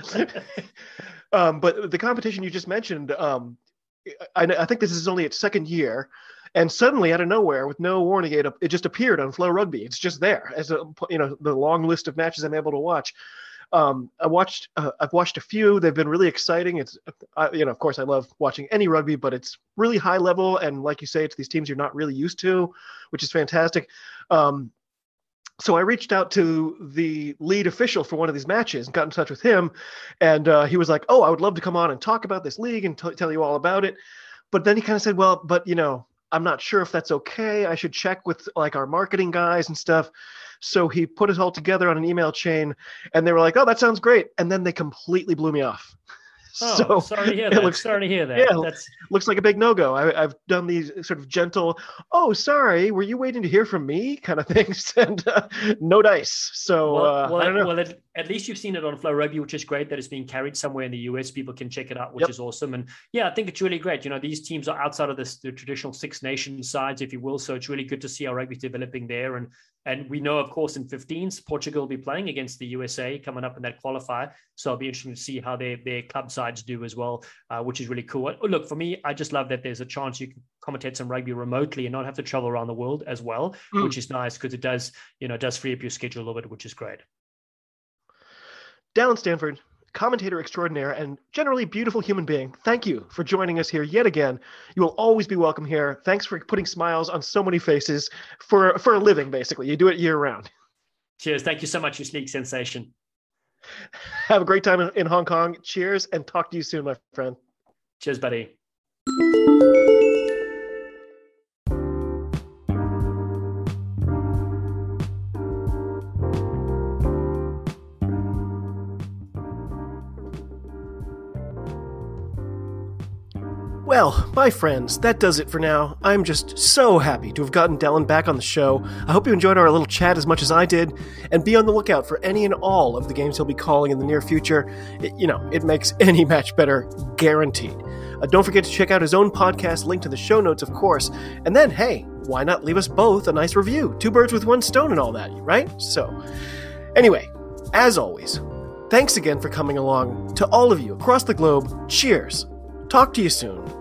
um, but the competition you just mentioned, um, I, I, think this is only its second year, and suddenly out of nowhere, with no warning, it, it just appeared on FloRugby It's just there as a you know the long list of matches I'm able to watch. Um, I watched uh, I've watched a few. They've been really exciting. It's uh, you know of course I love watching any rugby, but it's really high level and like you say, it's these teams you're not really used to, which is fantastic. Um, so I reached out to the lead official for one of these matches and got in touch with him, and uh, he was like, "Oh, I would love to come on and talk about this league and t- tell you all about it." But then he kind of said, "Well, but you know, I'm not sure if that's okay. I should check with like our marketing guys and stuff." So he put it all together on an email chain, and they were like, "Oh, that sounds great," and then they completely blew me off. Oh, so sorry to hear that. Looks, sorry to hear that. Yeah, That's... looks like a big no go. I've done these sort of gentle, oh, sorry, were you waiting to hear from me kind of things, and uh, no dice. So well, uh, well, I don't know. Well, at, at, least you've seen it on FloRugby, which is great that it's being carried somewhere in the US. People can check it out, which yep. is awesome. And yeah, I think it's really great. You know, these teams are outside of this, the traditional Six Nations sides, if you will. So it's really good to see our rugby developing there. And and we know, of course, in 15s, Portugal will be playing against the USA coming up in that qualifier. So it'll be interesting to see how their, their club sides do as well, uh, which is really cool. Look, for me, I just love that there's a chance you can commentate some rugby remotely and not have to travel around the world as well, mm. which is nice because it does, you know, does free up your schedule a little bit, which is great. Dallen Stanford, commentator extraordinaire, and generally beautiful human being. Thank you for joining us here yet again. You will always be welcome here. Thanks for putting smiles on so many faces for for a living, basically. You do it year round. Cheers. Thank you so much, you sleek sensation. Have a great time in Hong Kong. Cheers, and talk to you soon, my friend. Cheers, buddy. Well, my friends, that does it for now. I'm just so happy to have gotten Dallen back on the show. I hope you enjoyed our little chat as much as I did, and be on the lookout for any and all of the games he'll be calling in the near future. It, you know, it makes any match better, guaranteed. Uh, don't forget to check out his own podcast, linked to the show notes, of course. And then, hey, why not leave us both a nice review? Two birds with one stone and all that, right? So, anyway, as always, thanks again for coming along. To all of you across the globe, cheers. Talk to you soon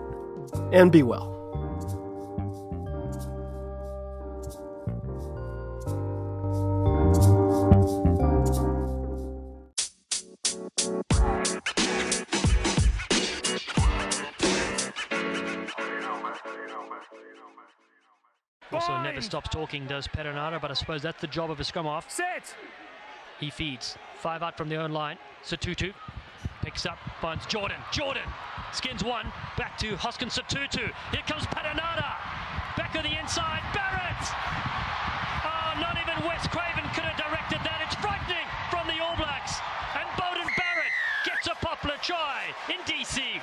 and be well. Also never stops talking, does Perenara, but I suppose that's the job of a scrum off. Set! He feeds. Five out from the own line. Sotutu picks up, finds Jordan. Jordan skins one. Back to Hoskins Sotutu. Here comes Perenara. Back of the inside. Barrett. Oh, not even Wes Craven could have directed that. It's frightening from the All Blacks. And Beauden Barrett gets a popular try in DC.